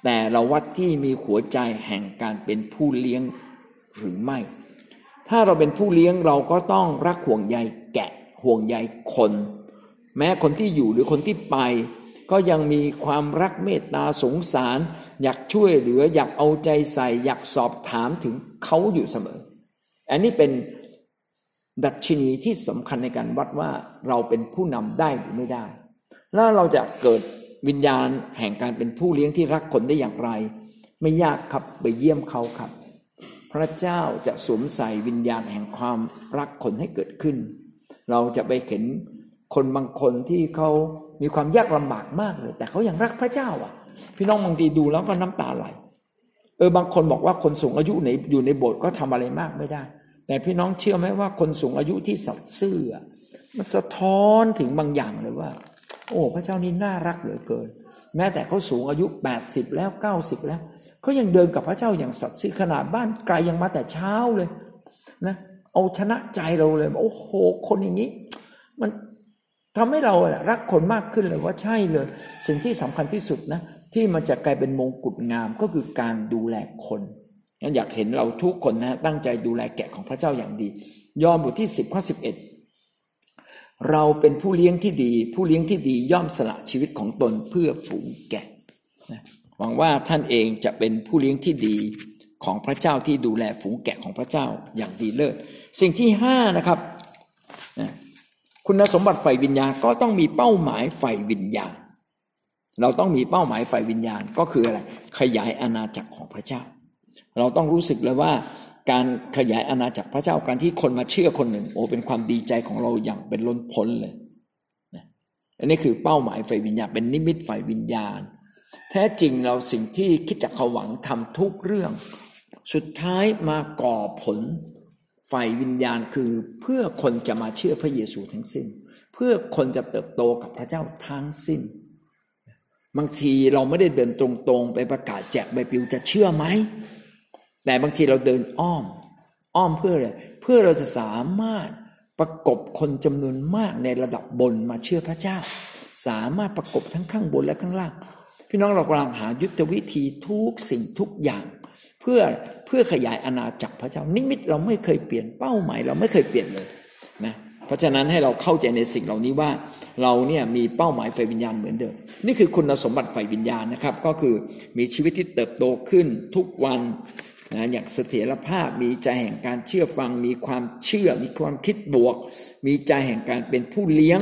แต่เราวัดที่มีหัวใจแห่งการเป็นผู้เลี้ยงหรือไม่ ถ้าเราเป็นผู้เลี้ยงเราก็ต้องรักห่วงใยแกะห่วงใยคน แม้คนที่อยู่หรือคนที่ไป ก็ยังมีความรักเมตตาสงสาร อยากช่วยเหลืออยากเอาใจใส่ อยากสอบถามถึงเขาอยู่เสมอ อันนี้เป็นดัชนีที่สำคัญในการวัดว่าเราเป็นผู้นำได้หรือไม่ได้ แล้วเราจะเกิดวิญญาณแห่งการเป็นผู้เลี้ยงที่รักคนได้อย่างไร ไม่ยากครับไปเยี่ยมเขาครับ พระเจ้าจะสวมใส่วิญญาณแห่งความรักคนให้เกิดขึ้น เราจะไปเห็น คนบางคนที่เขามีความยากลำบากมากเลย แต่เขายังรักพระเจ้าอะ พี่น้องบางทีดูแล้วก็น้ำตาไหลเออบางคนบอกว่าคนสูงอายุในอยู่ในโบสถ์ก็ทำอะไรมากไม่ได้ แต่พี่น้องเชื่อไหมว่าคนสูงอายุที่สัตย์ซื่อมันสะท้อนถึงบางอย่างเลยว่า โอ้พระเจ้านี่น่ารักเหลือเกิน แม้แต่เขาสูงอายุ 80 แล้ว 90 แล้วเขายังเดินกับพระเจ้าอย่างสัตย์ซื่อขนาดบ้านไกลยังมาแต่เช้าเลยนะเอาชนะใจเราเลย โอ้โห คนอย่างนี้ มัน ทำให้เรารักคนมากขึ้นเลยว่าใช่เลย สิ่งที่สำคัญที่สุดนะที่มันจะกลายเป็นมงกุฎงามก็คือการดูแลคนงั้นอยากเห็นเราทุกคนนะตั้งใจดูแลแกะของพระเจ้าอย่างดี ยอห์นบทที่สิบข้อสิบเอ็ดเราเป็นผู้เลี้ยงที่ดี ผู้เลี้ยงที่ดีย่อมสละชีวิตของตนเพื่อฝูงแกะหวังว่าท่านเองจะเป็นผู้เลี้ยงที่ดีของพระเจ้าที่ดูแลฝูงแกะของพระเจ้าอย่างดีเลิศสิ่งที่ห้านะครับ คุณสมบัติฝ่ายวิญญาณก็ต้องมีเป้าหมายฝ่ายวิญญาณ เราต้องมีเป้าหมายฝ่ายวิญญาณก็คืออะไร ขยายอาณาจักรของพระเจ้า เราต้องรู้สึกเลยว่าการขยายอาณาจักรพระเจ้าการที่คนมาเชื่อคนหนึ่ง โอ้เป็นความดีใจของเราอย่างเป็นล้นพ้นเลยนะอันนี้คือเป้าหมายฝ่ายวิญญาณ เป็นนิมิตฝ่ายวิญญาณ แท้จริงเราสิ่งที่คิดจักเขาหวังทำทุกเรื่อง สุดท้ายมาก่อผล ฝ่ายวิญญาณคือเพื่อคนจะมาเชื่อพระเยซูทั้งสิ้น เพื่อคนจะเติบโตกับพระเจ้าทั้งสิ้น บางทีเราไม่ได้เดินตรงๆ ไปประกาศแจกใบปลิวจะเชื่อไหม แต่บางทีเราเดินอ้อม อ้อมเพื่ออะไรเพื่อเราจะสามารถประกบคนจำนวนมากในระดับบนมาเชื่อพระเจ้า สามารถประกบทั้งข้างบนและข้างล่าง พี่น้องเรากำลังหายุทธวิธีทุกสิ่งทุกอย่าง เพื่อเพื่อขยายอาณาจักรพระเจ้า นิมิตเราไม่เคยเปลี่ยนเป้าหมายเราไม่เคยเปลี่ยนเลยนะเพราะฉะนั้นให้เราเข้าใจในสิ่งเหล่านี้ว่าเราเนี่ยมีเป้าหมายไฟวิญญาณเหมือนเดิม นี่คือคุณสมบัติไฟวิญญาณนะครับ ก็คือมีชีวิตที่เติบโตขึ้นทุกวันนะอย่างเสถียรภาพมีใจแห่งการเชื่อฟัง มีความเชื่อ มีความคิดบวก มีใจแห่งการเป็นผู้เลี้ยง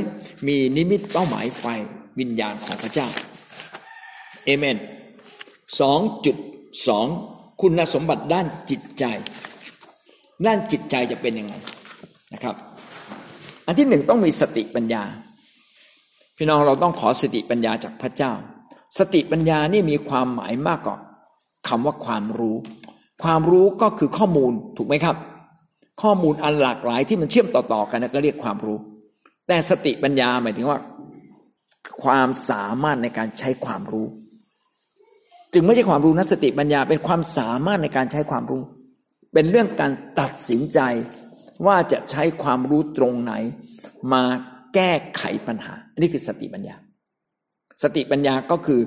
มีนิมิตเป้าหมายไฟวิญญาณของพระเจ้าเอเมนสองจุดสอง คุณสมบัติด้านจิตใจ ด้านจิตใจจะเป็นยังไงนะครับ อันที่หนึ่งต้องมีสติปัญญา พี่น้องเราต้องขอสติปัญญาจากพระเจ้า สติปัญญานี่มีความหมายมากกว่าคำว่าความรู้ ความรู้ก็คือข้อมูลถูกไหมครับ ข้อมูลอันหลากหลายที่มันเชื่อมต่อๆกันก็เรียกความรู้ แต่สติปัญญาหมายถึงว่า ความสามารถในการใช้ความรู้ จึงไม่ใช่ความรู้นะสติปัญญาเป็นความสามารถในการใช้ความรู้ เป็นเรื่องการตัดสินใจว่าจะใช้ความรู้ตรงไหน มาแก้ไขปัญหา อันนี้คือสติปัญญา สติปัญญาก็คือ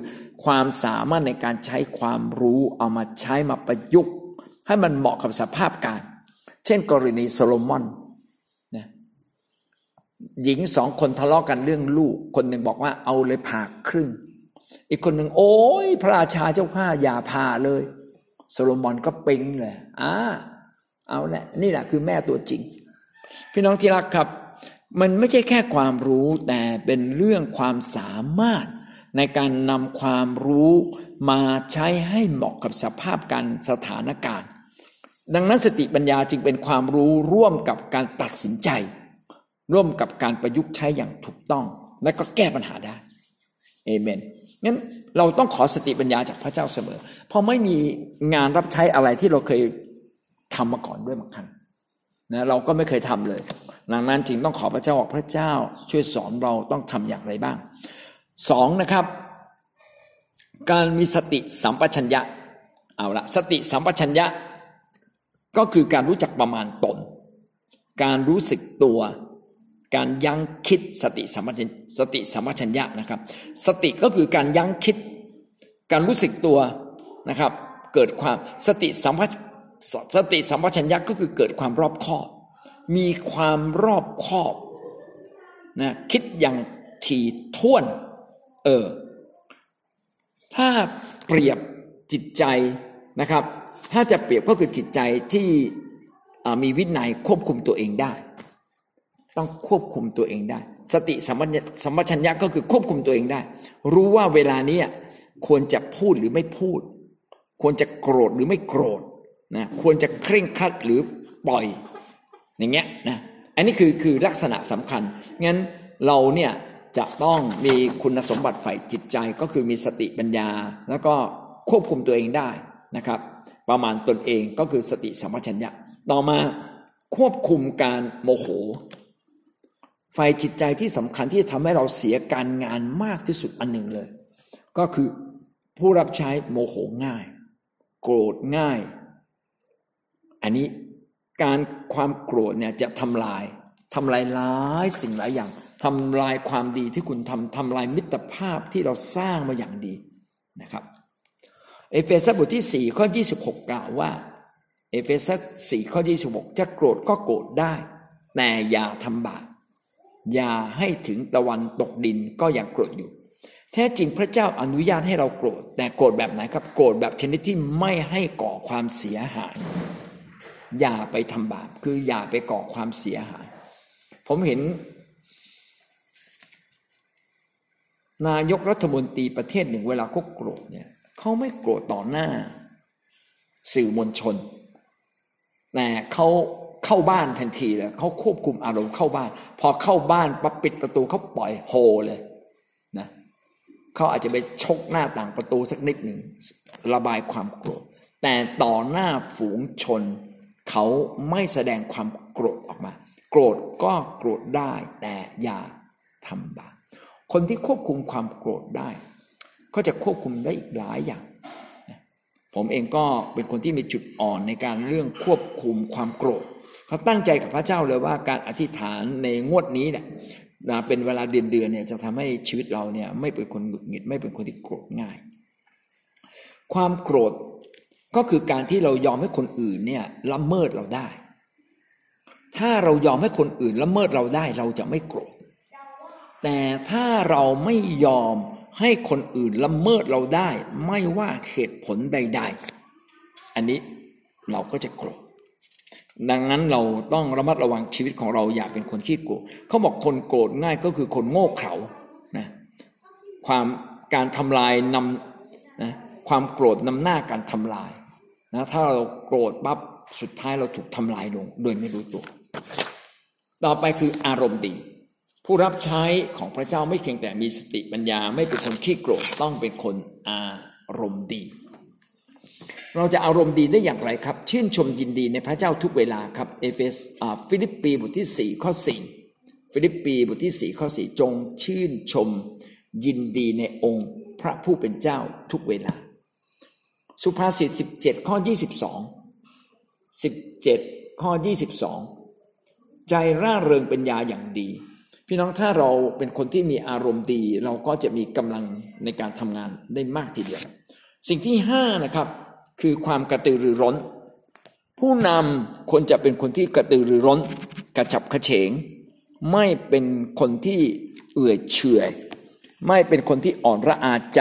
ความสามารถในการใช้ความรู้เอามาใช้มาประยุกต์ ให้มันเหมาะกับสภาพการ เช่น กรณีโซโลมอนนะหญิงสองคนทะเลาะกันเรื่องลูก คนหนึ่งบอกว่าเอาเลยผ่าครึ่ง อีกคนหนึ่งโอ้ยพระราชาเจ้าข้าอย่าผ่าเลยโซโลมอนก็ปิ๊งเลยอ่าเอาแหละนี่แหละคือแม่ตัวจริง พี่น้องที่รักครับ มันไม่ใช่แค่ความรู้แต่เป็นเรื่องความสามารถในการนำความรู้มาใช้ให้เหมาะกับสภาพการสถานการณ์ ดังนั้นสติปัญญาจึงเป็นความรู้ร่วมกับการตัดสินใจ ร่วมกับการประยุกต์ใช้อย่างถูกต้อง และก็แก้ปัญหาได้เอเมน งั้นเราต้องขอสติปัญญาจากพระเจ้าเสมอ เพราะไม่มีงานรับใช้อะไรที่เราเคยทำมาก่อนด้วยบางครั้งนะเราก็ไม่เคยทำเลย ดังนั้นจึงต้องขอพระเจ้าบอกพระเจ้า ช่วยสอนเราต้องทำอย่างไรบ้างสองนะครับ การมีสติสัมปชัญญะเอาละสติสัมปชัญญะ ก็คือการรู้จักประมาณตน การรู้สึกตัว การยั้งคิดสติสัมปชัญสติสัมปชัญญะนะครับ สติก็คือการยั้งคิด การรู้สึกตัวนะครับ เกิดความสติสัมปสติสัมปชัญญะก็คือเกิดความรอบคอบ มีความรอบคอบนะคิดอย่างถี่ถ้วนเออถ้าเปรียบจิตใจนะครับ ถ้าจะเปรียบก็คือจิตใจที่มีวินัยควบคุมตัวเองได้ ต้องควบคุมตัวเองได้ สติสัมปชัญญะก็คือควบคุมตัวเองได้ รู้ว่าเวลานี้ควรจะพูดหรือไม่พูด ควรจะโกรธหรือไม่โกรธนะควรจะเคร่งครัดหรือปล่อย อย่างเงี้ยนะอันนี้คือคือลักษณะสำคัญงั้นเราเนี่ยจะต้องมีคุณสมบัติฝ่ายจิตใจก็คือมีสติปัญญา แล้วก็ควบคุมตัวเองได้นะครับ ประมาณตนเองก็คือสติสัมปชัญญะ ต่อมาควบคุมการโมโห ฝ่ายจิตใจที่สำคัญที่จะทำให้เราเสียการงานมากที่สุดอันหนึ่งเลย ก็คือผู้รับใช้โมโหง่าย โกรธง่าย อันนี้การความโกรธเนี่ยจะทำลายทำลายหลายสิ่งหลายอย่างทำลายความดีที่คุณทำทำลายมิตรภาพที่เราสร้างมาอย่างดีนะครับ เอเฟซัสบทที่4ข้อ26 กล่าวว่า เอเฟซัส4ข้อ26 จะโกรธก็โกรธได้ แต่อย่าทำบาป อย่าให้ถึงตะวันตกดินก็ยังโกรธอยู่ แท้จริงพระเจ้าอนุญาตให้เราโกรธ แต่โกรธแบบไหนครับ โกรธแบบชนิดที่ไม่ให้ก่อความเสียหาย อย่าไปทำบาป คืออย่าไปก่อความเสียหาย ผมเห็น นายกรัฐมนตรีประเทศหนึ่งเวลาเขาโกรธเนี่ยเขาไม่โกรธต่อหน้า สื่อมวลชน แต่เขา เข้าบ้านทันทีเลยเขาควบคุมอารมณ์เข้าบ้าน พอเข้าบ้านปั๊บปิดประตูเขาปล่อยโฮเลยนะเขาอาจจะไปชกหน้าต่างประตูสักนิดหนึ่งระบายความโกรธ แต่ต่อหน้าฝูงชน เขาไม่แสดงความโกรธออกมา โกรธก็โกรธได้แต่อย่าทำบาปคนที่ควบคุมความโกรธได้ ก็จะควบคุมได้อีกหลายอย่างผมเองก็เป็นคนที่มีจุดอ่อนในการเรื่องควบคุมความโกรธ เขาตั้งใจกับพระเจ้าเลยว่าการอธิษฐานในงวดนี้เนี่ยนะเป็นเวลาเดือนเดือนเนี่ยจะทำให้ชีวิตเราเนี่ยไม่เป็นคนหงุดหงิดไม่เป็นคนที่โกรธง่าย ความโกรธก็คือการที่เรายอมให้คนอื่นเนี่ยละเมิดเราได้ ถ้าเรายอมให้คนอื่นละเมิดเราได้เราจะไม่โกรธ แต่ถ้าเราไม่ยอมให้คนอื่นละเมิดเราได้ ไม่ว่าเหตุผลใด ๆ อันนี้เราก็จะโกรธ ดังนั้นเราต้องระมัดระวังชีวิตของเราอย่าเป็นคนขี้โกรธเขาบอกคนโกรธง่ายก็คือคนโง่เขลานะความการทำลายนำนะความโกรธนำหน้าการทำลายนะถ้าเราโกรธปั๊บสุดท้ายเราถูกทำลายลง โดยไม่รู้ตัว ต่อไปคืออารมณ์ดี ผู้รับใช้ของพระเจ้าไม่เพียงแต่มีสติปัญญา ไม่เป็นคนขี้โกรธต้องเป็นคนอารมณ์ดี เราจะอารมณ์ดีได้อย่างไรครับ ชื่นชมยินดีในพระเจ้าทุกเวลาครับเอเฟสฟิลิปปีบทที่ 4 ข้อ 4 ฟิลิปปีบทที่ 4 ข้อ 4 จงชื่นชมยินดีในองค์พระผู้เป็นเจ้าทุกเวลา สุภาษิต 17 ข้อ 22 17 ข้อ 22 ใจร่าเริงเป็นยาอย่างดี พี่น้องถ้าเราเป็นคนที่มีอารมณ์ดี เราก็จะมีกำลังในการทำงานได้มากทีเดียว สิ่งที่ห้านะครับ คือความกระตือรือร้น ผู้นำควรจะเป็นคนที่กระตือรือร้น กระฉับกระเฉง ไม่เป็นคนที่เอื่อยเฉยไม่เป็นคนที่อ่อนระอาใจ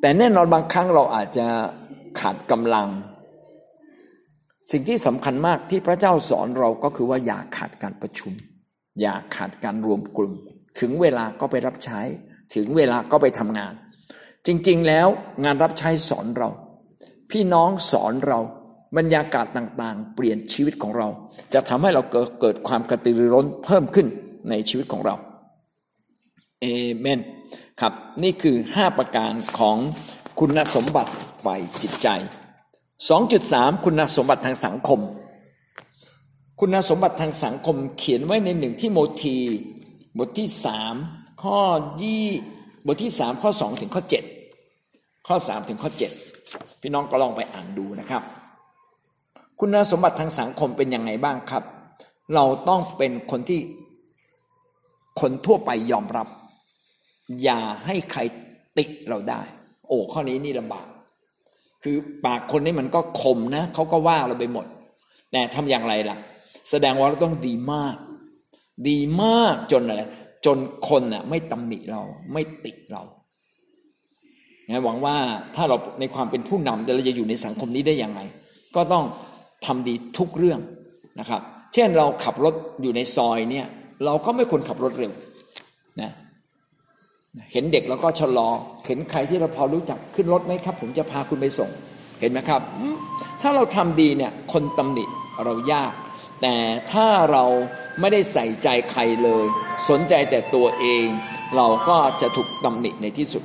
แต่แน่นอนบางครั้งเราอาจจะขาดกำลัง สิ่งที่สำคัญมากที่พระเจ้าสอนเราก็คือว่าอย่าขาดการประชุม อย่าขาดการรวมกลุ่ม ถึงเวลาก็ไปรับใช้ ถึงเวลาก็ไปทำงาน จริงๆ แล้วงานรับใช้สอนเรา พี่น้องสอนเราบรรยากาศต่างๆ เปลี่ยนชีวิตของเรา จะทำให้เราเกิดความกระตือรือร้นเพิ่มขึ้นในชีวิตของเราเอเมนครับนี่คือ 5 ประการของคุณสมบัติฝ่ายจิตใจ 2.3 คุณสมบัติทางสังคม คุณสมบัติทางสังคมเขียนไว้ในหนึ่งที่โมทีบทที่สามข้อยี่บทที่สามข้อสองถึงข้อเจ็ด ข้อสามถึงข้อเจ็ดพี่น้องก็ลองไปอ่านดูนะครับ คุณสมบัติทางสังคมเป็นยังไงบ้างครับ เราต้องเป็นคนที่คนทั่วไปยอมรับ อย่าให้ใครติเราได้ โอ้ข้อนี้นี่ลำบาก คือปากคนนี้มันก็คมนะเขาก็ว่าเราไปหมด แต่ทำอย่างไรล่ะ แสดงว่าเราต้องดีมาก ดีมากจนอะไรจนคนน่ะ ไม่ตำหนิเราไม่ติเรา นะหวังว่าถ้าเราในความเป็นผู้นำเราจะอยู่ในสังคมนี้ได้ยังไง ก็ต้องทำดีทุกเรื่องนะครับ เช่นเราขับรถอยู่ในซอยเนี่ย เราก็ไม่ควรขับรถเร็วนะเห็นเด็กเราก็ชะลอ เห็นใครที่เราพอรู้จักขึ้นรถไหมครับ ผมจะพาคุณไปส่ง เห็นไหมครับ ถ้าเราทำดีเนี่ยคนตำหนิเรายาก แต่ถ้าเราไม่ได้ใส่ใจใครเลย สนใจแต่ตัวเอง เราก็จะถูกตำหนิในที่สุด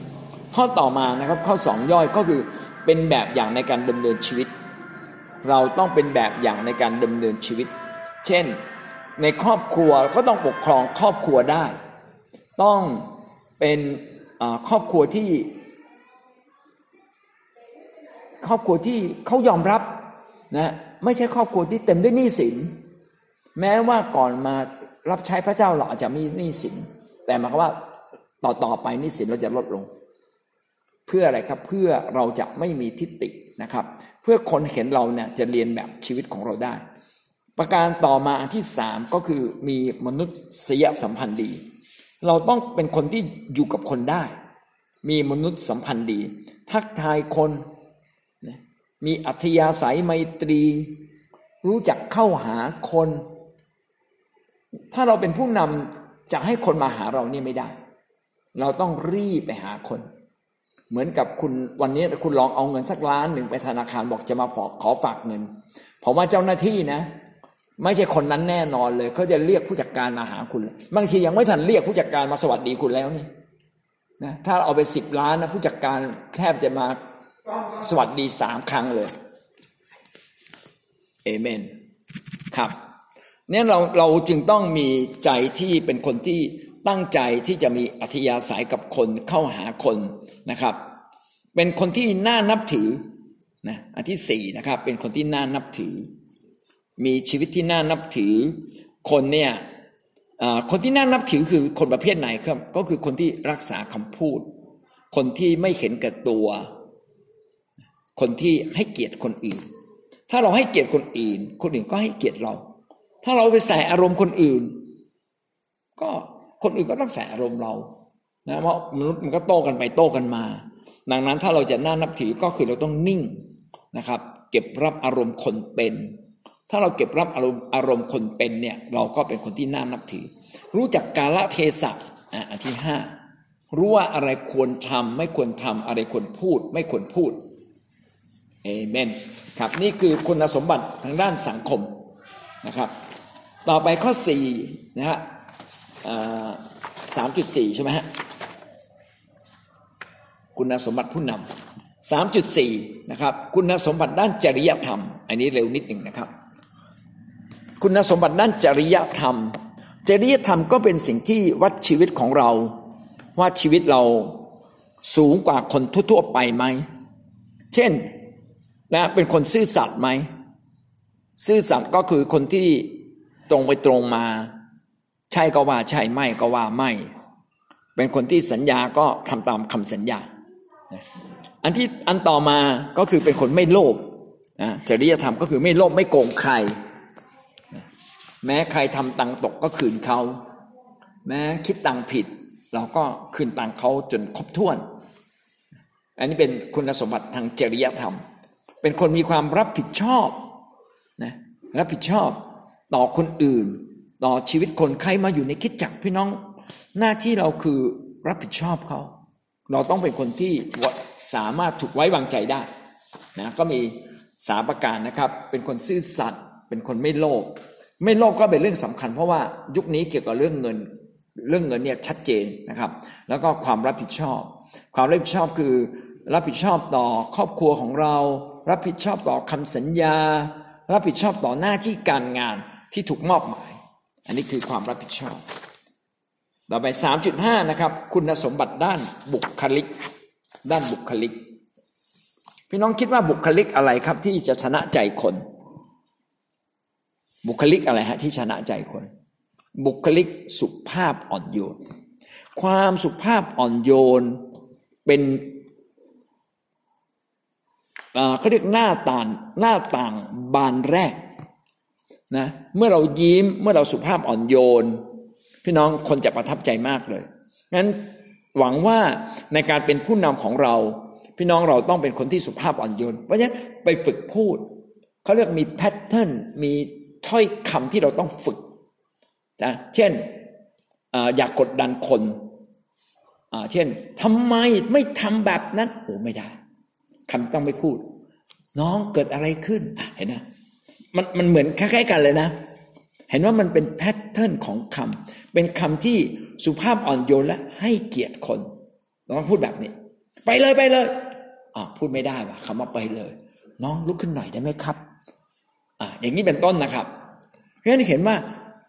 ข้อต่อมานะครับข้อสองย่อยก็คือเป็นแบบอย่างในการดำเนินชีวิต เราต้องเป็นแบบอย่างในการดำเนินชีวิต เช่น ในครอบครัวก็ต้องปกครองครอบครัวได้ ต้องเป็นครอบครัวที่ ครอบครัวที่เขายอมรับนะไม่ใช่ครอบครัวที่เต็มด้วยหนี้สิน แม้ว่าก่อนมารับใช้พระเจ้าเราอาจจะมีหนี้สิน แต่หมายความว่าต่อต่อไปหนี้สินเราจะลดลง เพื่ออะไรครับเพื่อเราจะไม่มีทิฏฐินะครับ เพื่อคนเห็นเราเนี่ยจะเรียนแบบชีวิตของเราได้ ประการต่อมาที่สามก็คือมีมนุษยสัมพันธ์ดี เราต้องเป็นคนที่อยู่กับคนได้ มีมนุษยสัมพันธ์ดี ทักทายคน มีอัธยาศัยไมตรี รู้จักเข้าหาคน ถ้าเราเป็นผู้นำจะให้คนมาหาเราเนี่ยไม่ได้ เราต้องรีบไปหาคน เหมือนกับคุณวันนี้คุณลองเอาเงินสักล้านหนึ่งไปธนาคารบอกจะมาขอฝากเงินผมว่าเจ้าหน้าที่นะ ไม่ใช่คนนั้นแน่นอนเลยเขาจะเรียกผู้จัดการมาหาคุณบางทียังไม่ทันเรียกผู้จัดการมาสวัสดีคุณแล้วนี่นะถ้าเอาไปสิบล้านนะผู้จัดการแทบจะมาสวัสดีสามครั้งเลยเอเมนครับเนี่ยเราเราจึงต้องมีใจที่เป็นคนที่ตั้งใจที่จะมีอัธยาศัยกับคนเข้าหาคน นะครับ เป็นคนที่น่านับถือนะอันที่สี่นะครับ เป็นคนที่น่านับถือ มีชีวิตที่น่านับถือ คนเนี่ยคนที่น่านับถือคือคนประเภทไหนครับ ก็คือคนที่รักษาคำพูด คนที่ไม่เห็นแก่ตัว คนที่ให้เกียรติคนอื่น ถ้าเราให้เกียรติคนอื่น คนอื่นก็ให้เกียรติเรา ถ้าเราไปใส่อารมณ์คนอื่น ก็คนอื่นก็ต้องใส่อารมณ์เรา นะเพราะมนุษย์มันก็โต้กันไปโต้กันมา ดังนั้นถ้าเราจะน่านับถือก็คือเราต้องนิ่งนะครับ เก็บรับอารมณ์คนเป็น ถ้าเราเก็บรับอารมณ์อารมณ์คนเป็นเนี่ยเราก็เป็นคนที่น่านับถือ รู้จักกาลเทศะอันที่ห้ารู้ว่าอะไรควรทำไม่ควรทำอะไรควรพูด ไม่ควรพูดเอเมนครับนี่คือคุณสมบัติทางด้านสังคมนะครับ ต่อไปข้อสี่นะฮะสามจุดสี่ใช่ไหมฮะ คุณสมบัติผู้นำสามจุดสี่นะครับ คุณสมบัติด้านจริยธรรม อันนี้เร็วนิดหนึ่งนะครับ คุณสมบัติด้านจริยธรรม จริยธรรมก็เป็นสิ่งที่วัดชีวิตของเรา ว่าชีวิตเราสูงกว่าคนทั่วๆไปไหม เช่นนะเป็นคนซื่อสัตย์ไหม ซื่อสัตย์ก็คือคนที่ตรงไปตรงมา ใช่ก็ว่าใช่ไม่ก็ว่าไม่ เป็นคนที่สัญญาก็ทำตามคำสัญญา อันที่อันต่อมาก็คือเป็นคนไม่โลภจริยธรรมก็คือไม่โลภไม่โกงใคร แม้ใครทำตังตกก็คืนเขา แม้คิดตังผิด เราก็คืนตังเขาจนครบถ้วน อันนี้เป็นคุณสมบัติทางจริยธรรม เป็นคนมีความรับผิดชอบนะรับผิดชอบต่อคนอื่น ต่อชีวิตคนใครมาอยู่ในคิดจักพี่น้อง หน้าที่เราคือรับผิดชอบเขา เราต้องเป็นคนที่สามารถถูกไว้วางใจได้นะก็มีสาประการนะครับ เป็นคนซื่อสัตย์เป็นคนไม่โลภไม่โลภก็เป็นเรื่องสำคัญ เพราะว่ายุคนี้เกี่ยวกับเรื่องเงินเรื่องเงินเนี่ยชัดเจนนะครับ แล้วก็ความรับผิดชอบ ความรับผิดชอบคือรับผิดชอบต่อครอบครัวของเรา รับผิดชอบต่อคำสัญญา รับผิดชอบต่อหน้าที่การงานที่ถูกมอบหมาย อันนี้คือความรับผิดชอบ ต่อไปสามจุดห้านะครับ คุณสมบัติด้านบุคลิก ด้านบุคลิก พี่น้องคิดว่าบุคลิกอะไรครับ ที่จะชนะใจคน บุคลิกอะไรฮะที่ชนะใจคน บุคลิกสุภาพอ่อนโยน ความสุภาพอ่อนโยนเป็นเขาเรียกหน้าต่างหน้าต่างบานแรกนะเมื่อเรายิ้มเมื่อเราสุภาพอ่อนโยน พี่น้องคนจะประทับใจมากเลยงั้นหวังว่าในการเป็นผู้นำของเรา พี่น้องเราต้องเป็นคนที่สุภาพอ่อนโยนเพราะฉะนั้นไปฝึกพูดเขาเรียกมีแพทเทิร์นมีถ้อยคำที่เราต้องฝึกนะเช่นอยากกดดันคนเช่นทำไมไม่ทำแบบนั้นโอ้ไม่ได้คำต้องไม่พูด น้องเกิดอะไรขึ้นเห็นไหมมันมันเหมือนคล้ายๆกันเลยนะ เห็นว่ามันเป็นแพทเทิร์นของคำเป็นคำที่สุภาพอ่อนโยนและให้เกียรติคนต้องพูดแบบนี้ ไปเลยไปเลยอ่าพูดไม่ได้ว่ะคำว่าไปเลย น้องลุกขึ้นหน่อยได้ไหมครับอ่าอย่างนี้เป็นต้นนะครับเพราะฉะนั้นเห็นว่า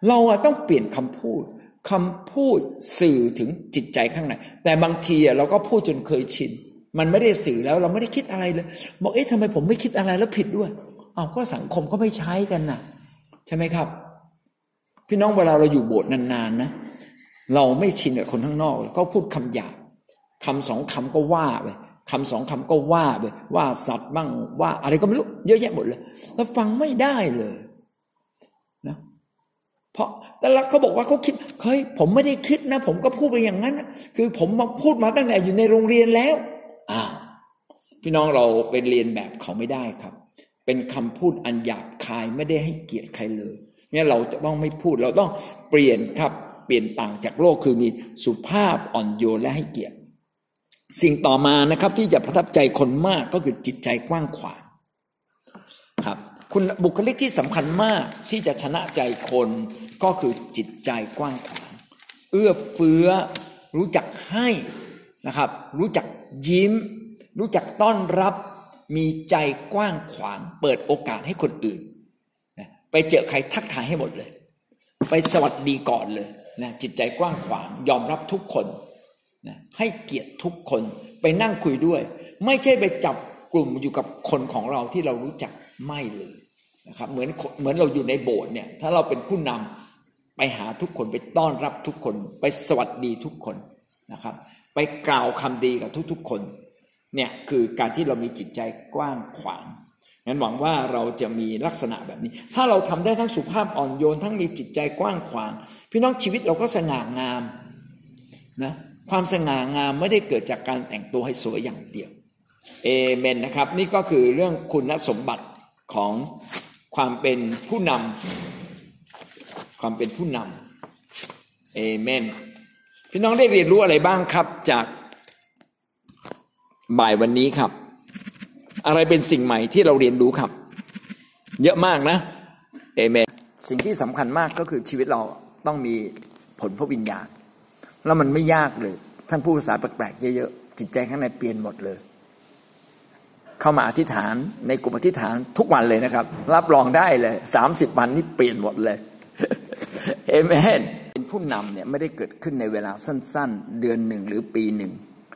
เราต้องเปลี่ยนคำพูดคำพูดสื่อถึงจิตใจข้างในแต่บางทีเราก็พูดจนเคยชิน มันไม่ได้สื่อแล้วเราไม่ได้คิดอะไรเลย บอกเอ๊ะทำไมผมไม่คิดอะไรแล้วผิดด้วยเอาก็สังคมก็ไม่ใช้กันนะ่ะ ใช่ไหมครับ พี่น้องเวลาเราอยู่โบสถ์นานๆนะเราไม่ชินกับคนข้างนอกก็พูดคำหยาบคำสองคำก็ว่าไปคำสองคำก็ว่าไปว่าสัตว์บ้างว่าอะไรก็ไม่รู้เยอะแยะหมดเลยแล้วฟังไม่ได้เลยนะเพราะแต่ละเขาบอกว่าเขาคิดเฮ้ยผมไม่ได้คิดนะ ผมก็พูดไปอย่างนั้น คือผมมาพูดมาตั้งแต่อยู่ในโรงเรียนแล้วอ้าวพี่น้องเราเป็นเรียนแบบเขาไม่ได้ครับ เป็นคำพูดอันหยาบคายไม่ได้ให้เกียรติใครเลย เนี่ยเราจะต้องไม่พูดเราต้องเปลี่ยนครับเปลี่ยนต่างจากโลกคือมีสุภาพอ่อนโยนและให้เกียรติ สิ่งต่อมานะครับที่จะประทับใจคนมากก็คือจิตใจกว้างขวางครับคุณบุคลิกที่สำคัญมากที่จะชนะใจคนก็คือจิตใจกว้างขวาง เอื้อเฟื้อรู้จักให้นะครับ รู้จักยิ้ม รู้จักต้อนรับ มีใจกว้างขวาง เปิดโอกาสให้คนอื่น ไปเจอใครทักทายให้หมดเลย ไปสวัสดีก่อนเลยนะจิตใจกว้างขวางยอมรับทุกคนนะให้เกียรติทุกคนไปนั่งคุยด้วย ไม่ใช่ไปจับกลุ่มอยู่กับคนของเราที่เรารู้จักไม่เลยนะครับเหมือนเหมือนเราอยู่ในโบสถ์เนี่ยถ้าเราเป็นผู้นำไปหาทุกคนไปต้อนรับทุกคน ไปสวัสดีทุกคนนะครับ ไปกล่าวคำดีกับทุกๆคนเนี่ยคือการที่เรามีจิตใจกว้างขวาง งั้นหวังว่าเราจะมีลักษณะแบบนี้ ถ้าเราทำได้ทั้งสุภาพอ่อนโยน ทั้งมีจิตใจกว้างขวาง พี่น้องชีวิตเราก็สง่างามนะความสง่างามไม่ได้เกิดจากการแต่งตัวให้สวยอย่างเดียวเอเมนนะครับ นี่ก็คือเรื่องคุณสมบัติของความเป็นผู้นำความเป็นผู้นำเอเมนพี่น้องได้เรียนรู้อะไรบ้างครับจากบ่ายวันนี้ครับ อะไรเป็นสิ่งใหม่ที่เราเรียนรู้ครับ เยอะมากนะเอเมนสิ่งที่สำคัญมากก็คือชีวิตเราต้องมีผลพระวิญญาณ แล้วมันไม่ยากเลย ท่านผู้ภาษาแปลกๆเยอะๆจิตใจข้างในเปลี่ยนหมดเลย เข้ามาอธิษฐานในกลุ่มอธิษฐานทุกวันเลยนะครับ รับรองได้เลยสามสิบวันนี้เปลี่ยนหมดเลยเอเมนเป็นผู้นำเนี่ยไม่ได้เกิดขึ้นในเวลาสั้น ๆ เดือนหนึ่งหรือปีหนึ่ง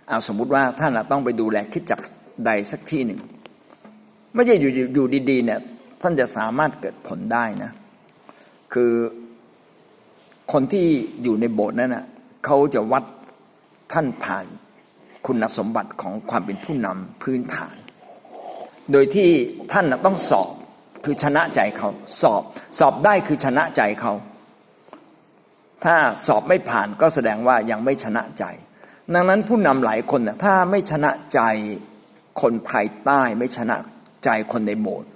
เอาสมมุติว่าท่านต้องไปดูแลคิดจักใดสักที่หนึ่ง ไม่ใช่อยู่อยู่ดีๆเนี่ยท่านจะสามารถเกิดผลได้นะ คือคนที่อยู่ในโบสถ์นั้นนะเขาจะวัดท่านผ่านคุณสมบัติของความเป็นผู้นำพื้นฐาน โดยที่ท่านต้องสอบคือชนะใจเขาสอบ สอบได้คือชนะใจเขา ถ้าสอบไม่ผ่านก็แสดงว่ายังไม่ชนะใจ ดังนั้นผู้นำหลายคนนะถ้าไม่ชนะใจคนภายใต้ไม่ชนะ ใจคนในโบสถ์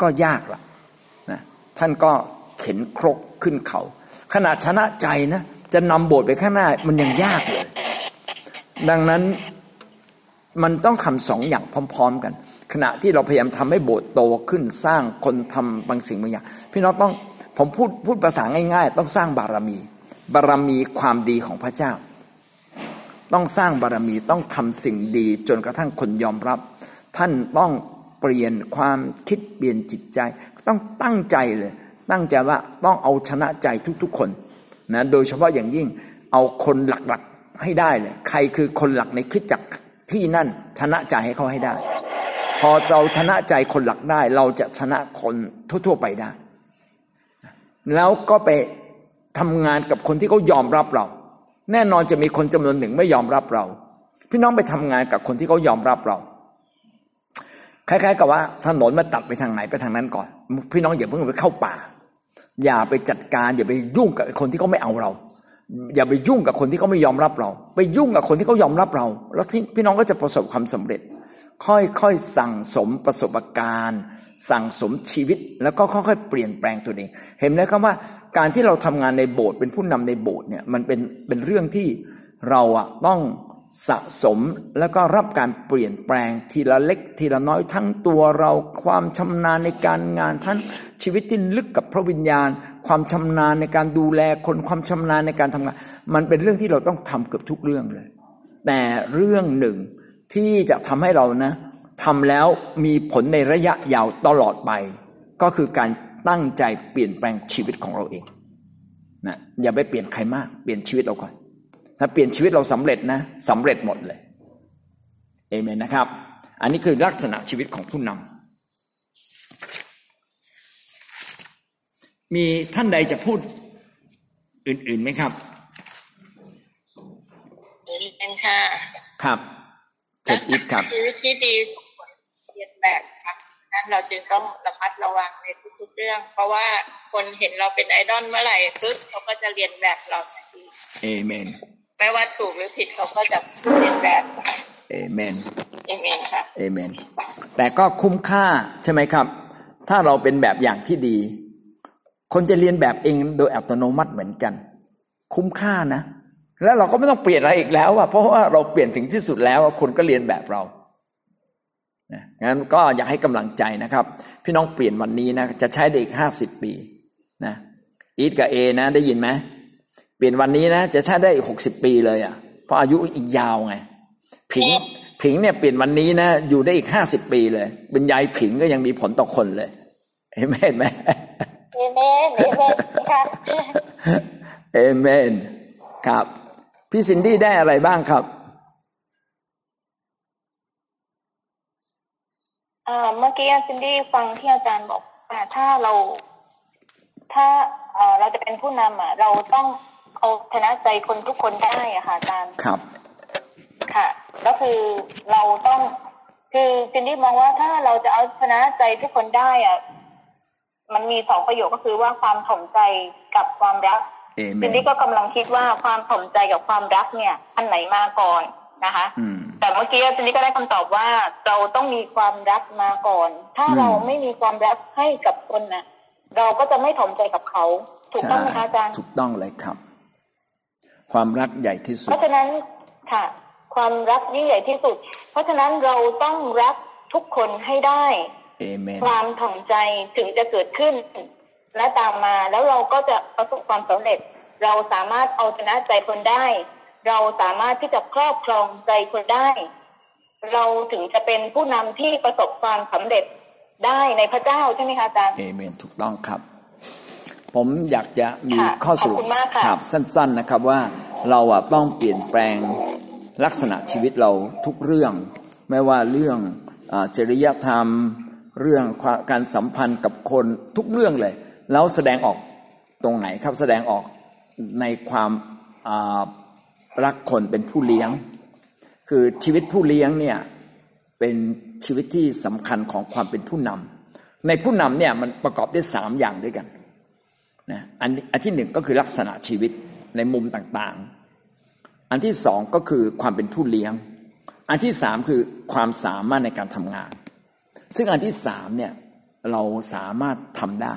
ก็ยากละนะท่านก็เข็นครกขึ้นเขา ขนาดชนะใจนะจะนำโบสถ์ไปข้างหน้ามันยังยากเลย ดังนั้นมันต้องทำสองอย่างพร้อม ๆ กัน ขณะที่เราพยายามทำให้โบสถ์โตขึ้นสร้างคนทำบางสิ่งบางอย่าง พี่น้องต้องผมพูดพูดภาษาง่าย ๆ ต้องสร้างบารมี บารมีความดีของพระเจ้า ต้องสร้างบารมีต้องทำสิ่งดีจนกระทั่งคนยอมรับ ท่านต้อง เปลี่ยนความคิดเปลี่ยนจิตใจ ต้องตั้งใจเลย ตั้งใจว่าต้องเอาชนะใจทุกๆคนนะโดยเฉพาะอย่างยิ่งเอาคนหลักๆให้ได้เลยใครคือคนหลักในคิดจักที่นั่นชนะใจให้เขาให้ได้ พอเราชนะใจคนหลักได้ เราจะชนะคนทั่วๆไปได้ แล้วก็ไปทำงานกับคนที่เขายอมรับเรา แน่นอนจะมีคนจำนวนหนึ่งไม่ยอมรับเรา พี่น้องไปทำงานกับคนที่เขายอมรับเรา คล้ายๆกับว่าถนนมาตัดไปทางไหนไปทางนั้นก่อน พี่น้องอย่าเพิ่งไปเข้าป่า อย่าไปจัดการ อย่าไปยุ่งกับคนที่เขาไม่เอาเรา อย่าไปยุ่งกับคนที่เขาไม่ยอมรับเรา ไปยุ่งกับคนที่เขายอมรับเรา แล้วพี่น้องก็จะประสบความสำเร็จ ค่อยๆสั่งสมประสบการณ์ สั่งสมชีวิตแล้วก็ค่อยๆเปลี่ยนแปลงตัวเอง เห็นไหมครับว่าการที่เราทำงานในโบสถ์เป็นผู้นำในโบสถ์เนี่ยมันเป็นเป็นเรื่องที่เราอะต้อง สะสมแล้วก็รับการเปลี่ยนแปลงทีละเล็กทีละน้อยทั้งตัวเราความชำนาญในการงานทั้งชีวิตที่ลึกกับพระวิญญาณ ความชำนาญในการดูแลคนความชำนาญในการทำงาน มันเป็นเรื่องที่เราต้องทำเกือบทุกเรื่องเลย แต่เรื่องหนึ่งที่จะทำให้เรานะทำแล้วมีผลในระยะยาวตลอดไป ก็คือการตั้งใจเปลี่ยนแปลงชีวิตของเราเองนะอย่าไปเปลี่ยนใครมาก เปลี่ยนชีวิตเราก่อน ถ้าเปลี่ยนชีวิตเราสำเร็จนะสำเร็จหมดเลยเอเมนนะครับ อันนี้คือลักษณะชีวิตของผู้นำมีท่านใดจะพูดอื่นๆไหมครับเป็นค่ะครับเจ็ดอีกครับชีวิตที่ดีสมผลเรียนแบบครับนั้นเราจึงต้องระมัดระวังในทุกๆเรื่อง เพราะว่าคนเห็นเราเป็นไอดอลเมื่อไหร่ปึ๊บเขาก็จะเรียนแบบเราทันทีเอเมน ไม่ว่าถูกหรือผิดเขาก็จะเรียนแบบเอเมนเอเมนค่ะเอเมน แต่ก็คุ้มค่าใช่ไหมครับ ถ้าเราเป็นแบบอย่างที่ดี คนจะเรียนแบบเองโดยอัตโนมัติเหมือนกัน คุ้มค่านะ แล้วเราก็ไม่ต้องเปลี่ยนอะไรอีกแล้วอะเพราะว่าเราเปลี่ยนถึงที่สุดแล้วคนก็เรียนแบบเรานะงั้นก็อยากให้กำลังใจนะครับ พี่น้องเปลี่ยนวันนี้นะจะใช้ได้อีกห้าสิบปีนะอีทกับเอนะได้ยินไหม เปลี่ยนวันนี้นะจะใช้ได้หกสิบปีเลยอะ เพราะอายุอีกยาวไง ผิงผิงเนี่ยเปลี่ยนวันนี้นะอยู่ได้อีกห้าสิบปีเลยเป็นยายผิงก็ยังมีผลต่อคนเลยเอเมนไหมเอเมนเอเมนครับเอเมนครับ พี่ซินดี้ได้อะไรบ้างครับเมื่อกี้ซินดี้ฟังที่อาจารย์บอกถ้าเรา ถ้าเราจะเป็นผู้นำอะ เราต้อง เอาชนะใจคนทุกคนได้อะค่ะอาจารย์ครับ ค่ะ ก็คือเราต้อง คือซินดี้มองว่าถ้าเราจะเอาชนะใจทุกคนได้อะมันมีสองประโยคก็คือว่าความถ่อมใจกับความรักจินดี้ก็กำลังคิดว่าความถ่อมใจกับความรักเนี่ย อันไหนมาก่อนนะคะแต่เมื่อกี้จินดี้ก็ได้คำตอบว่าเราต้องมีความรักมาก่อน ถ้าเราไม่มีความรักให้กับคนน่ะเราก็จะไม่ถ่อมใจกับเขา ถูกต้องไหมคะอาจารย์ถูกต้องเลยครับ ความรักใหญ่ที่สุด เพราะฉะนั้นค่ะ ความรักยิ่งใหญ่ที่สุด เพราะฉะนั้นเราต้องรักทุกคนให้ได้ความถ่อมใจถึงจะเกิดขึ้น และตามมาแล้วเราก็จะประสบความสำเร็จ เราสามารถเอาชนะใจคนได้ เราสามารถที่จะครอบครองใจคนได้ เราถึงจะเป็นผู้นำที่ประสบความสำเร็จได้ในพระเจ้าใช่ไหมคะอาจารย์เอเมนถูกต้องครับ ผมอยากจะมีข้อสรุปถามสั้น ๆนะครับว่าเราอะต้องเปลี่ยนแปลงลักษณะชีวิตเราทุกเรื่อง ไม่ว่าเรื่องจริยธรรม เรื่องการสัมพันธ์กับคนทุกเรื่องเลย แล้วแสดงออกตรงไหนครับแสดงออกในความรักคนเป็นผู้เลี้ยง คือชีวิตผู้เลี้ยงเนี่ยเป็นชีวิตที่สำคัญของความเป็นผู้นำในผู้นำเนี่ยมันประกอบด้วยสามอย่างด้วยกัน นะอันอันที่หนึ่งก็คือลักษณะชีวิตในมุมต่างๆ อันที่สองก็คือความเป็นผู้เลี้ยง อันที่สามคือความสามารถในการทำงาน ซึ่งอันที่สามเนี่ยเราสามารถทำได้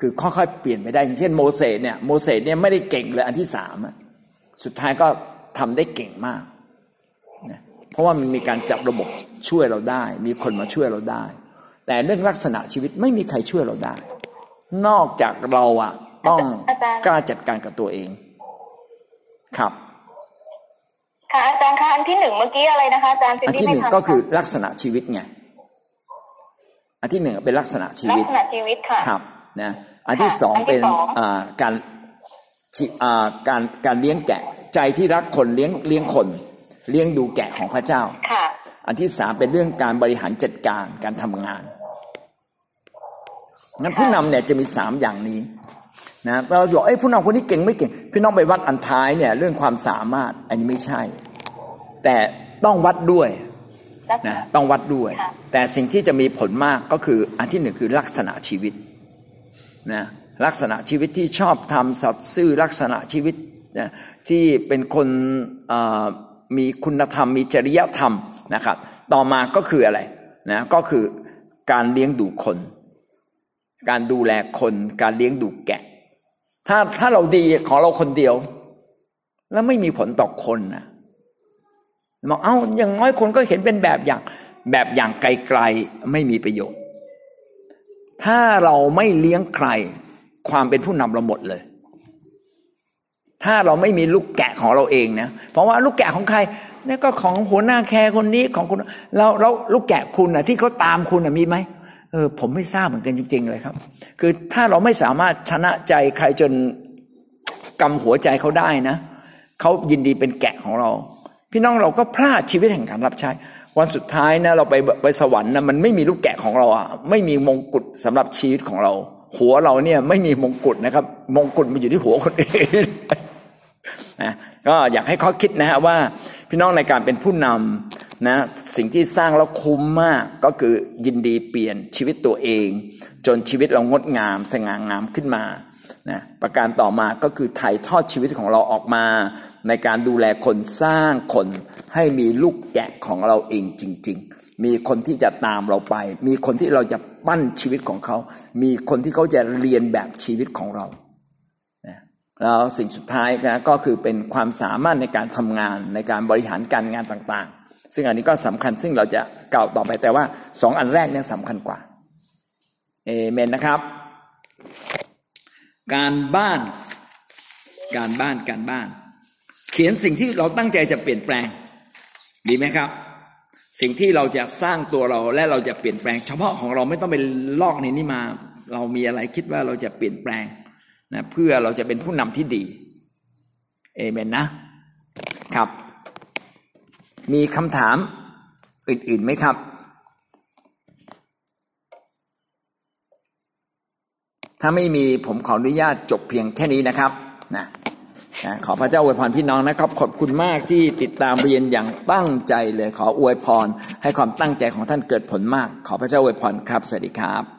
คือค่อยๆเปลี่ยนไปได้เช่นโมเสสเนี่ยโมเสสเนี่ยไม่ได้เก่งเลยอันที่สามสุดท้ายก็ทำได้เก่งมากนะเพราะว่ามันมีการจับระบบช่วยเราได้ มีคนมาช่วยเราได้ แต่เรื่องลักษณะชีวิตไม่มีใครช่วยเราได้ นอกจากเราอะต้องกล้าจัดการกับตัวเอง ครับ ค่ะอาจารย์คะอันที่หนึ่งเมื่อกี้อะไรนะคะอาจารย์อันที่หนึ่งก็คือลักษณะชีวิตไงอันที่หนึ่งเป็นลักษณะชีวิตลักษณะชีวิตค่ะครับนะอันที่สองเป็นการการการเลี้ยงแกะใจที่รักคนเลี้ยงเลี้ยงคน เลี้ยงดูแกะของพระเจ้าค่ะอันที่สามเป็นเรื่องการบริหารจัดการการทำงาน งั้นผู้นำเนี่ยจะมีสามอย่างนี้นะเราบอกไอ้ผู้นำคนนี้เก่งไม่เก่ง พี่น้องไปวัดอันท้ายเนี่ยเรื่องความสามารถอันนี้ไม่ใช่ แต่ต้องวัดด้วยนะต้องวัดด้วย แต่สิ่งที่จะมีผลมากก็คืออันที่หนึ่งคือลักษณะชีวิตนะลักษณะชีวิตที่ชอบทำสัตย์ซื่อลักษณะชีวิตนะที่เป็นคนมีคุณธรรม มีจริยธรรมนะครับ ต่อมาก็คืออะไรนะก็คือการเลี้ยงดูคน การดูแลคนการเลี้ยงดูแกะ ถ้าถ้าเราดีของเราคนเดียว แล้วไม่มีผลต่อคนนะบอกเอ้าอย่างน้อยคนก็เห็นเป็นแบบอย่างแบบอย่างไกลๆไม่มีประโยชน์ ถ้าเราไม่เลี้ยงใคร ความเป็นผู้นำเราหมดเลย ถ้าเราไม่มีลูกแกะของเราเองนะเพราะว่าลูกแกะของใครนี่ก็ของหัวหน้าแคร์คนนี้ของคุณเราเราลูกแกะคุณนะที่เขาตามคุณนะมีไหม เออผมไม่ทราบเหมือนกันจริง ๆ เลยครับ คือถ้าเราไม่สามารถชนะใจใครจนกำหัวใจเขาได้นะเขายินดีเป็นแกะของเรา พี่น้องเราก็พลาดชีวิตแห่งการรับใช้ วันสุดท้ายนะเราไปไปสวรรค์นะมันไม่มีลูกแกะของเราอะไม่มีมงกุฎสำหรับชีวิตของเรา หัวเราเนี่ยไม่มีมงกุฎนะครับ มงกุฎมันอยู่ที่หัวคนอื่นนะก็อยากให้เขาคิดนะฮะว่า พี่น้องในการเป็นผู้นำ นะสิ่งที่สร้างแล้วคุ้มมากก็คือยินดีเปลี่ยนชีวิตตัวเอง จนชีวิตเรางดงามสง่างามขึ้นมานะประการต่อมาก็คือถ่ายทอดชีวิตของเราออกมา ในการดูแลคนสร้างคนให้มีลูกแกะของเราเองจริง ๆ มีคนที่จะตามเราไป มีคนที่เราจะปั้นชีวิตของเขา มีคนที่เขาจะเรียนแบบชีวิตของเราแล้วสิ่งสุดท้ายนะก็คือเป็นความสามารถในการทำงานในการบริหารการงานต่างๆ ซึ่งอันนี้ก็สำคัญซึ่งเราจะกล่าวต่อไปแต่ว่าสองอันแรกเนี่ยสำคัญกว่าเอเมนนะครับ การบ้านการบ้านการบ้าน เขียนสิ่งที่เราตั้งใจจะเปลี่ยนแปลง ดีไหมครับ สิ่งที่เราจะสร้างตัวเราและเราจะเปลี่ยนแปลง เฉพาะของเราไม่ต้องไปลอกในนี้มา เรามีอะไรคิดว่าเราจะเปลี่ยนแปลงนะเพื่อเราจะเป็นผู้นำที่ดีเอเมนนะครับ มีคำถามอื่นๆไหมครับ ถ้าไม่มีผมขออนุญาตจบเพียงแค่นี้นะครับนะนะขอพระเจ้าอวยพรพี่น้องนะครับ ขอบคุณมากที่ติดตามเรียนอย่างตั้งใจเลย ขออวยพร ให้ความตั้งใจของท่านเกิดผลมาก ขอพระเจ้าอวยพรครับ สวัสดีครับ